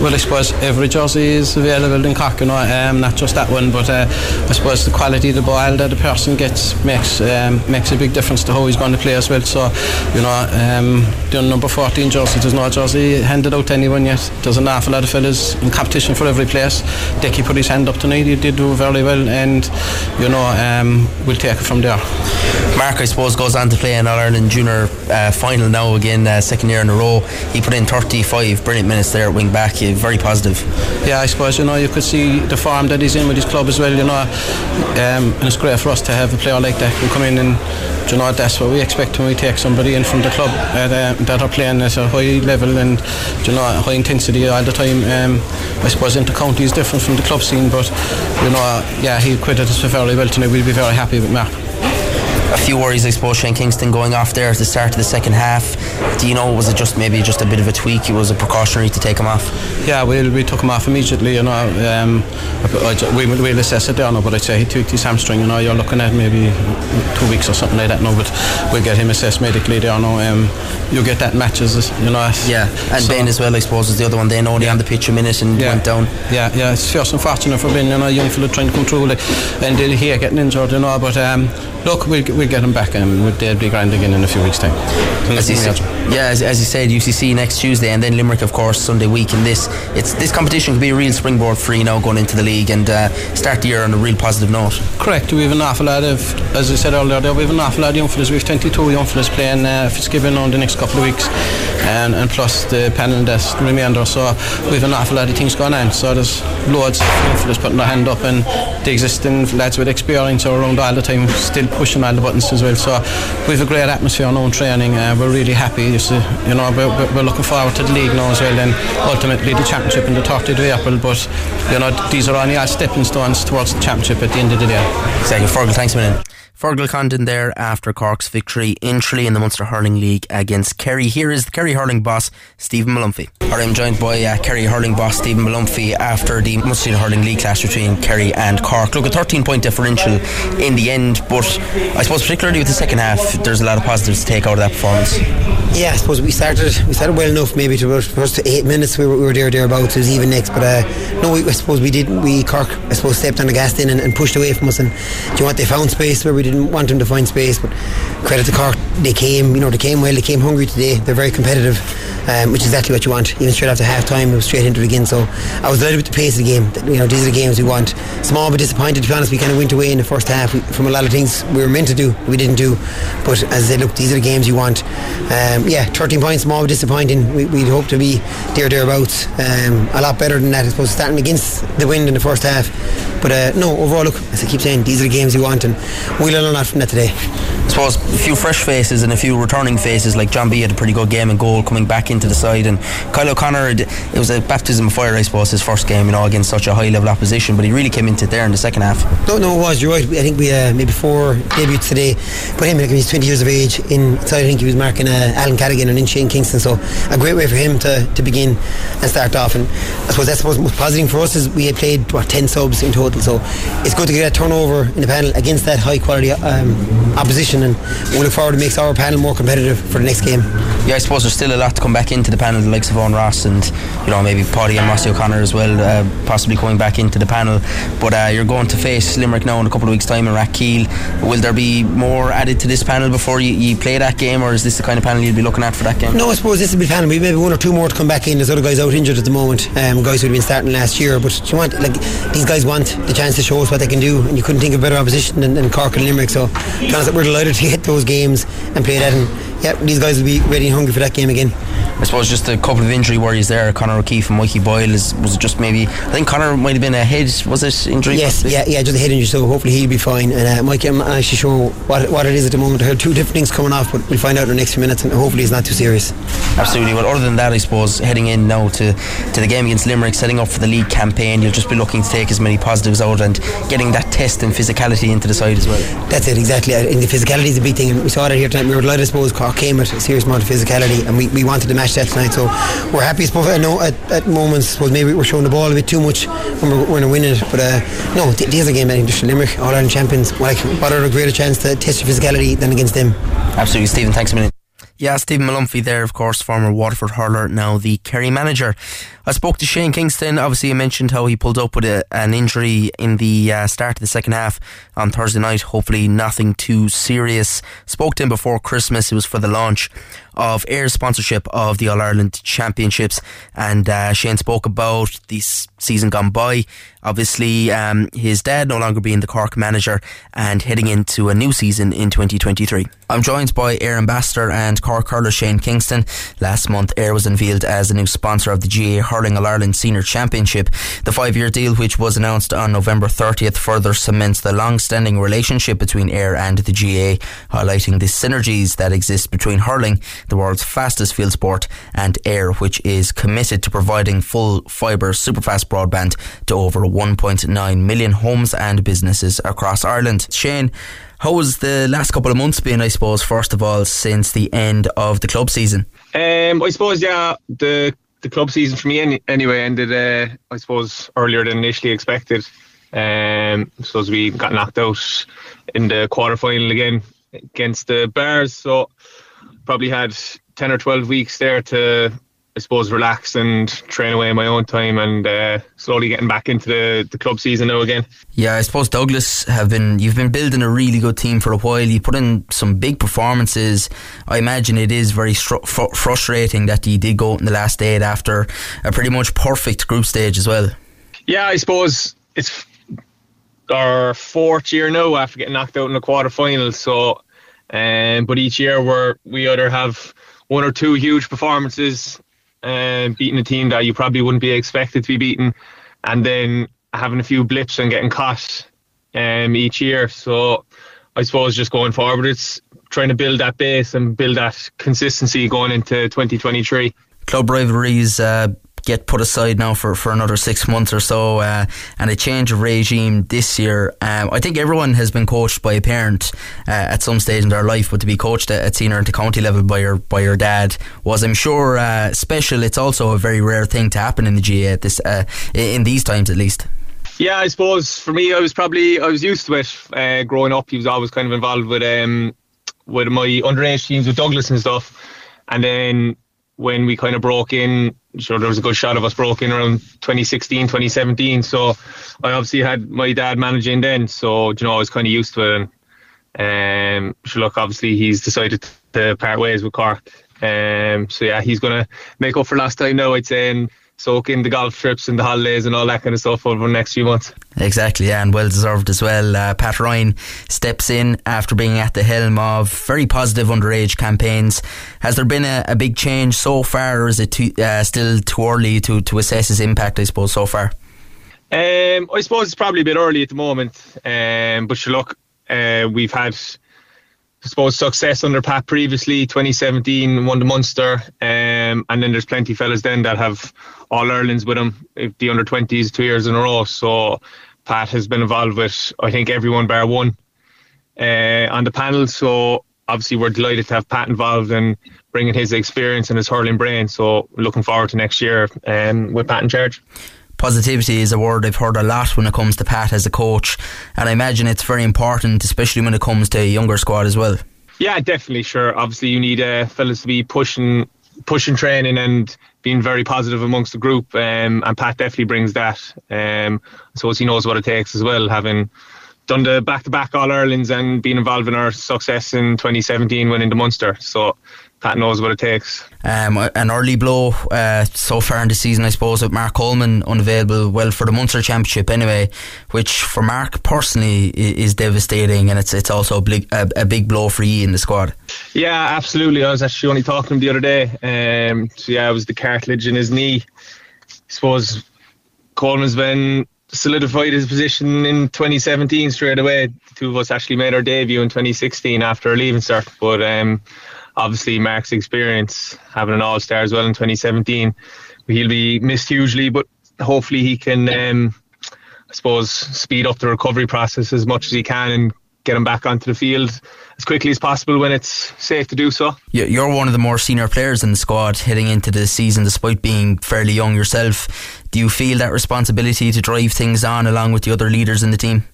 Well, I suppose every jersey is available in Cork, you know, um, not just that one, but uh, I suppose the quality of the ball that a person gets makes um, makes a big difference to how he's going to play as well. So, you know, um, the number 14 jersey, there's no jersey handed out to anyone yet. There's an awful lot of fellas in competition for every place. Decky put his hand up tonight, he did do very well, and, you know, um, we'll take it from there. Mark, I suppose, goes on to play an All Ireland Junior uh, final now again, uh, second year in a row. He put in 35 brilliant minutes there at wing back, very positive. Yeah, I suppose you know you could see the form that he's in with his club as well. You know, um, and it's great for us to have a player like that who come in and you know that's what we expect when we take somebody in from the club at, uh, that are playing at a high level and you know high intensity all the time. Um, I suppose into county is different from the club scene, but you know, yeah, he quitted us very well tonight. We'll be very happy with Mark a few worries, I suppose. Shane Kingston going off there at the start of the second half. Do you know, was it just maybe just a bit of a tweak? It was a precautionary to take him off? Yeah, we, we took him off immediately, you know. Um, we, we'll assess it there but I'd say he tweaked his hamstring, you know. You're looking at maybe two weeks or something like that No, but we'll get him assessed medically there now. Um, you get that matches, you know. Yeah, and so, Ben as well, I suppose, is the other one. Then only yeah. on the pitch a minute and yeah. went down. Yeah, yeah, it's first unfortunate for Ben, you know, young fella trying to control it, and here getting injured, you know, but um, look, we'll, we'll get him back and they'll be grand again in a few weeks' time. As you said, yeah, as, as you said, UCC next Tuesday and then Limerick, of course, Sunday week. And this it's this competition could be a real springboard for you know going into the league and uh, start the year on a real positive note. Correct. We have an awful lot of, as I said earlier, we have an awful lot of young fellas. We have 22 young fellas playing uh, Fitzgibbon on the next couple of weeks, and, and plus the panel that's remainder. So we have an awful lot of things going on. So there's loads of young fellas putting their hand up, and the existing lads with experience are around all the time, still pushing all the buttons as well. So we have a great atmosphere now in training. Uh, we're really happy. Just, uh, you know, we're, we're, looking forward to the league now as well, and ultimately the championship in the 30th of April. But you know, these are only our stepping stones towards the championship at the end of the day. Exactly. Fergal, thanks a minute. Fergal Condon there after Cork's victory in Tralee in the Munster Hurling League against Kerry. Here is the Kerry Hurling boss, Stephen Molumphy. I'm joined by uh, Kerry Hurling boss, Stephen Molumphy, after the Munster Hurling League clash between Kerry and Cork. Look, a 13 point differential in the end, but I suppose particularly with the second half, there's a lot of positives to take out of that performance. Yeah, I suppose we started we started well enough maybe to about first eight minutes we were, we were there thereabouts. It was even next, but uh, no, we, I suppose we didn't. We Cork I suppose stepped on the gas in and, and pushed away from us. And do you want they found space where we didn't want them to find space, but credit to Cork, they came. You know, they came well. They came hungry today. They're very competitive, um, which is exactly what you want. Even straight after half time, it was straight into it again. So I was delighted with the pace of the game. You know, these are the games we want. Small but disappointed. To be honest, we kind of went away in the first half from a lot of things we were meant to do. We didn't do, but as said, look, these are the games you want. Um, yeah, 13 points small but disappointing. We, would hope to be there thereabouts. Um, a lot better than that, I suppose, starting against the wind in the first half. But uh, no, overall, look, as I keep saying, these are the games you want, and we'll lot from that today. I suppose a few fresh faces and a few returning faces, like John B had a pretty good game and goal coming back into the side, and Kyle O'Connor, it was a baptism of fire, I suppose, his first game, you know, against such a high level opposition, but he really came into it there in the second half. No, no, it was. You're right. I think we uh, maybe four debuts today, but him, like, he's 20 years of age. In Inside, I think he was marking uh, Alan Cadogan and in Shane Kingston, so a great way for him to, to begin and start off. And I suppose that's most positive for us is we had played what 10 subs in total, so it's good to get a turnover in the panel against that high quality um, opposition, and we look forward to makes our panel more competitive for the next game. Yeah, I suppose there's still a lot to come back into the panel, the likes of Owen Ross and you know maybe Paddy and Mossy O'Connor as well, uh, possibly coming back into the panel. But uh, you're going to face Limerick now in a couple of weeks' time in Rathkeale. Will there be more added to this panel before you, you play that game, or is this the kind of panel you'll be looking at for that game? No, I suppose this will be the panel. We maybe one or two more to come back in. There's other guys out injured at the moment, um, guys who've been starting last year. But you want like these guys want the chance to show us what they can do, and you couldn't think of better opposition than, than Cork and Limerick. So, we're delighted to get those games and play that. And yeah, these guys will be ready and hungry for that game again. I suppose just a couple of injury worries there. Conor O'Keefe and Mikey Boyle is was just maybe. I think Conor might have been a head. Was it injury? Yes, yeah, yeah, just a head injury. So hopefully he'll be fine. And uh, Mikey, I'm actually sure what what it is at the moment. I heard two different things coming off, but we'll find out in the next few minutes. And hopefully it's not too serious. Absolutely. Well, other than that, I suppose heading in now to to the game against Limerick, setting up for the league campaign, you'll just be looking to take as many positives out and getting that test and physicality into the side as well. That's it exactly. And the physicality is a big thing, and we saw that here tonight. We were delighted, I suppose. Cork came with a serious amount of physicality, and we, we wanted to match that tonight. So we're happy. I know at, at moments, suppose maybe we're showing the ball a bit too much when we're, when we're winning it. But uh, no, these are game. I think Limerick, All Ireland champions. Like, what are a greater chance to test your physicality than against them? Absolutely, Stephen. Thanks a minute. Yeah, Stephen Molumphy there, of course, former Waterford hurler, now the Kerry manager. I spoke to Shane Kingston. Obviously, I mentioned how he pulled up with a, an injury in the uh, start of the second half on Thursday night. Hopefully, nothing too serious. Spoke to him before Christmas. It was for the launch of Eir's sponsorship of the All Ireland Championships. And uh, Shane spoke about this season gone by. Obviously, um, his dad no longer being the Cork manager and heading into a new season in 2023. I'm joined by Eir ambassador and Cork hurler Shane Kingston. Last month, Eir was unveiled as a new sponsor of the GA Hurling All Ireland Senior Championship. The five year deal, which was announced on November 30th, further cements the long standing relationship between Eir and the GA, highlighting the synergies that exist between hurling, the world's fastest field sport, and Eir, which is committed to providing full fibre superfast broadband to over 1.9 million homes and businesses across Ireland. Shane, How was the last couple of months been, I suppose, first of all, since the end of the club season? Um, I suppose, yeah, the the club season for me any, anyway ended, uh, I suppose, earlier than initially expected. Um, so we got knocked out in the quarter final again against the Bears, so probably had ten or twelve weeks there to I suppose relax and train away in my own time and uh, slowly getting back into the, the club season now again. Yeah, I suppose Douglas have been you've been building a really good team for a while. You put in some big performances. I imagine it is very stru- fr- frustrating that you did go in the last eight after a pretty much perfect group stage as well. Yeah, I suppose it's our fourth year now after getting knocked out in the quarterfinals. So, um, but each year we we either have one or two huge performances um, beating a team that you probably wouldn't be expected to be beaten, and then having a few blips and getting caught um, each year. So I suppose just going forward, it's trying to build that base and build that consistency going into 2023. Club rivalries uh, get put aside now for, for another six months or so, uh, and a change of regime this year. Um, I think everyone has been coached by a parent uh, at some stage in their life, but to be coached at, at senior and county level by your by your dad was, I'm sure, uh, special. It's also a very rare thing to happen in the GAA at this uh, in these times, at least. Yeah, I suppose for me, I was probably I was used to it. Uh, growing up, he was always kind of involved with um, with my underage teams with Douglas and stuff, and then when we kind of broke in, sure there was a good shot of us broke in around 2016, 2017. So I obviously had my dad managing then, so you know I was kind of used to it. And um, sure, look, obviously he's decided to part ways with Cork. Um, so yeah, he's gonna make up for last time now, I'd say, and soak in the golf trips and the holidays and all that kind of stuff over the next few months. Exactly, yeah, and well deserved as well. Uh, Pat Ryan steps in after being at the helm of very positive underage campaigns. Has there been a, a big change so far, or is it too, uh, still too early to, to assess his impact, I suppose, so far? Um, I suppose it's probably a bit early at the moment, um, but look, uh, we've had I suppose success under Pat previously, 2017 won the Munster, um, and then there's plenty of fellas then that have all Ireland's with him, the under 20s two years in a row. So Pat has been involved with I think everyone bar one uh, on the panel. So obviously we're delighted to have Pat involved and bringing his experience and his hurling brain. So looking forward to next year um, with Pat in charge positivity is a word I've heard a lot when it comes to Pat as a coach, and I imagine it's very important, especially when it comes to a younger squad as well. Yeah, definitely. Sure. Obviously, you need uh, fellas to be pushing, pushing training and being very positive amongst the group. Um, and Pat definitely brings that. Um, I suppose he knows what it takes as well, having done the back-to-back All Irelands and being involved in our success in 2017 winning the Munster. So Pat knows what it takes. Um, an early blow uh, so far in the season, I suppose, with Mark Coleman unavailable. Well, for the Munster Championship anyway, which for Mark personally is devastating, and it's it's also a big, a, a big blow for you in the squad. Yeah, absolutely. I was actually only talking to him the other day. Um, so yeah, it was the cartilage in his knee. I suppose Coleman's been solidified his position in 2017 straight away. The two of us actually made our debut in 2016 after leaving cert, but. Um, obviously Mark's experience having an All Star as well in 2017, he'll be missed hugely. But hopefully he can, um, I suppose, speed up the recovery process as much as he can and get him back onto the field as quickly as possible when it's safe to do so. Yeah, You're one of the more senior players in the squad heading into the season, despite being fairly young yourself. Do you feel that responsibility to drive things on along with the other leaders in the team?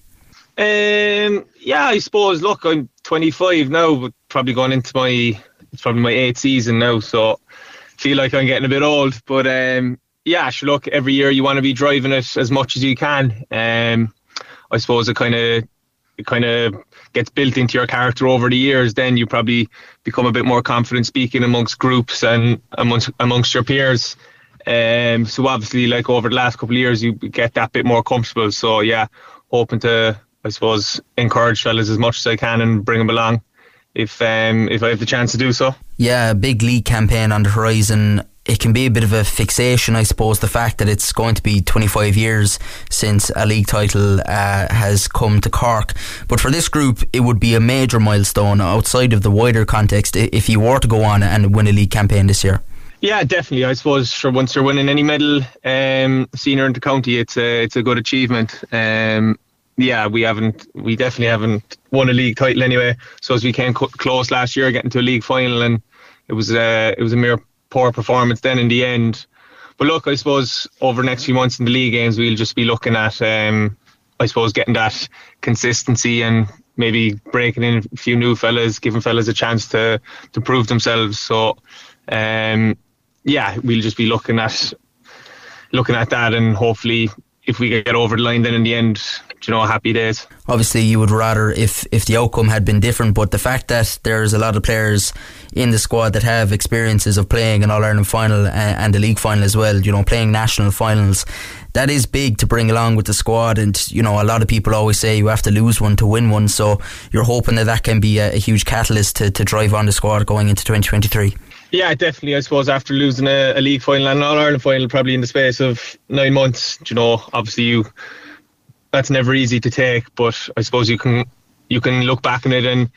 Um, yeah, I suppose. Look, I'm 25 now, but probably going into my it's probably my eighth season now, so feel like I'm getting a bit old. But um, yeah, look, every year you want to be driving it as much as you can. Um, I suppose it kind of it kind of gets built into your character over the years. Then you probably become a bit more confident speaking amongst groups and amongst amongst your peers. Um, so obviously, like over the last couple of years, you get that bit more comfortable. So yeah, hoping to I suppose encourage fellas as much as I can and bring them along if um, if I have the chance to do so. Yeah, big league campaign on the horizon. It can be a bit of a fixation, I suppose, the fact that it's going to be 25 years since a league title uh, has come to Cork. But for this group, it would be a major milestone outside of the wider context if you were to go on and win a league campaign this year. Yeah, definitely. I suppose for once you're winning any medal, um, senior in the county, it's a it's a good achievement. Um, yeah, we haven't, we definitely haven't won a league title anyway. So as we came co- close last year, getting to a league final, and it was uh, it was a mere poor performance then in the end. But look, I suppose over the next few months in the league games, we'll just be looking at, um, I suppose, getting that consistency and maybe breaking in a few new fellas, giving fellas a chance to to prove themselves. So, um, yeah, we'll just be looking at looking at that, and hopefully, if we get over the line, then in the end, you know, happy days. Obviously, you would rather if if the outcome had been different, but the fact that there's a lot of players in the squad that have experiences of playing an All Ireland final and, and the league final as well, you know, playing national finals. That is big to bring along with the squad, and you know a lot of people always say you have to lose one to win one. So you're hoping that that can be a, a huge catalyst to, to drive on the squad going into 2023. Yeah, definitely. I suppose after losing a, a league final and an All Ireland final, probably in the space of nine months, you know, obviously you that's never easy to take, but I suppose you can you can look back on it and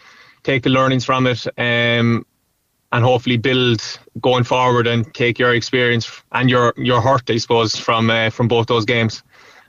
take the learnings from it, um, and hopefully build going forward and take your experience and your your hurt, I suppose, from uh, from both those games,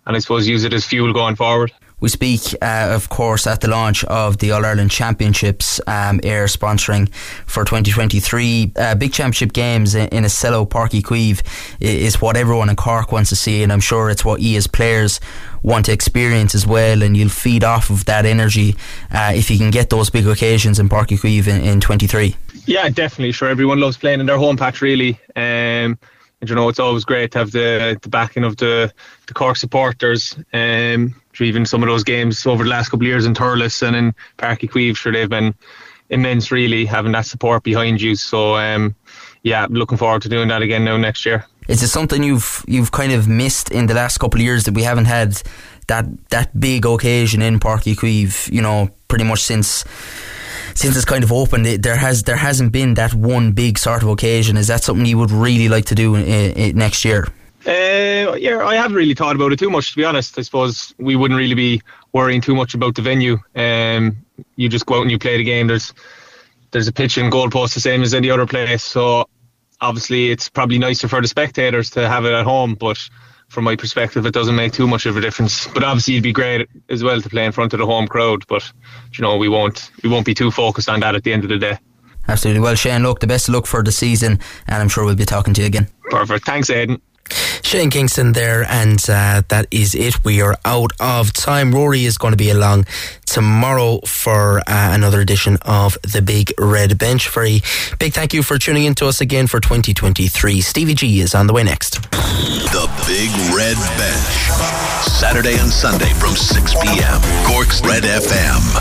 and I suppose use it as fuel going forward. We speak, uh, of course, at the launch of the All Ireland Championships, um, Eir sponsoring for 2023. Uh, big championship games in, a Cello Páirc Uí Chaoimh is what everyone in Cork wants to see, and I'm sure it's what E as players want to experience as well. And you'll feed off of that energy uh, if you can get those big occasions in Páirc Uí Chaoimh in, in 23. Yeah, definitely. Sure, everyone loves playing in their home patch, really. Um, and you know, it's always great to have the the backing of the the Cork supporters. Um, even some of those games over the last couple of years in Thurles and in Páirc Uí Chaoimh, sure they've been immense, really having that support behind you. So, um, yeah, looking forward to doing that again now next year. Is it something you've you've kind of missed in the last couple of years that we haven't had that that big occasion in Páirc Uí Chaoimh? You know, pretty much since since it's kind of opened, it, there has there hasn't been that one big sort of occasion. Is that something you would really like to do in, in, next year? Uh, yeah, I haven't really thought about it too much, to be honest. I suppose we wouldn't really be worrying too much about the venue. Um, you just go out and you play the game. There's there's a pitch and goalpost the same as any other place. So obviously, it's probably nicer for the spectators to have it at home, but from my perspective, it doesn't make too much of a difference. But obviously, it'd be great as well to play in front of the home crowd. But you know, we won't we won't be too focused on that at the end of the day. Absolutely. Well, Shane, look, the best of luck for the season, and I'm sure we'll be talking to you again. Perfect. Thanks, Aidan. Shane Kingston there, and uh, that is it. We are out of time. Rory is going to be along tomorrow for uh, another edition of the Big Red Bench. Very big thank you for tuning in to us again for 2023. Stevie G is on the way next. The Big Red Bench. Saturday and Sunday from 6 p.m. Cork's Red FM.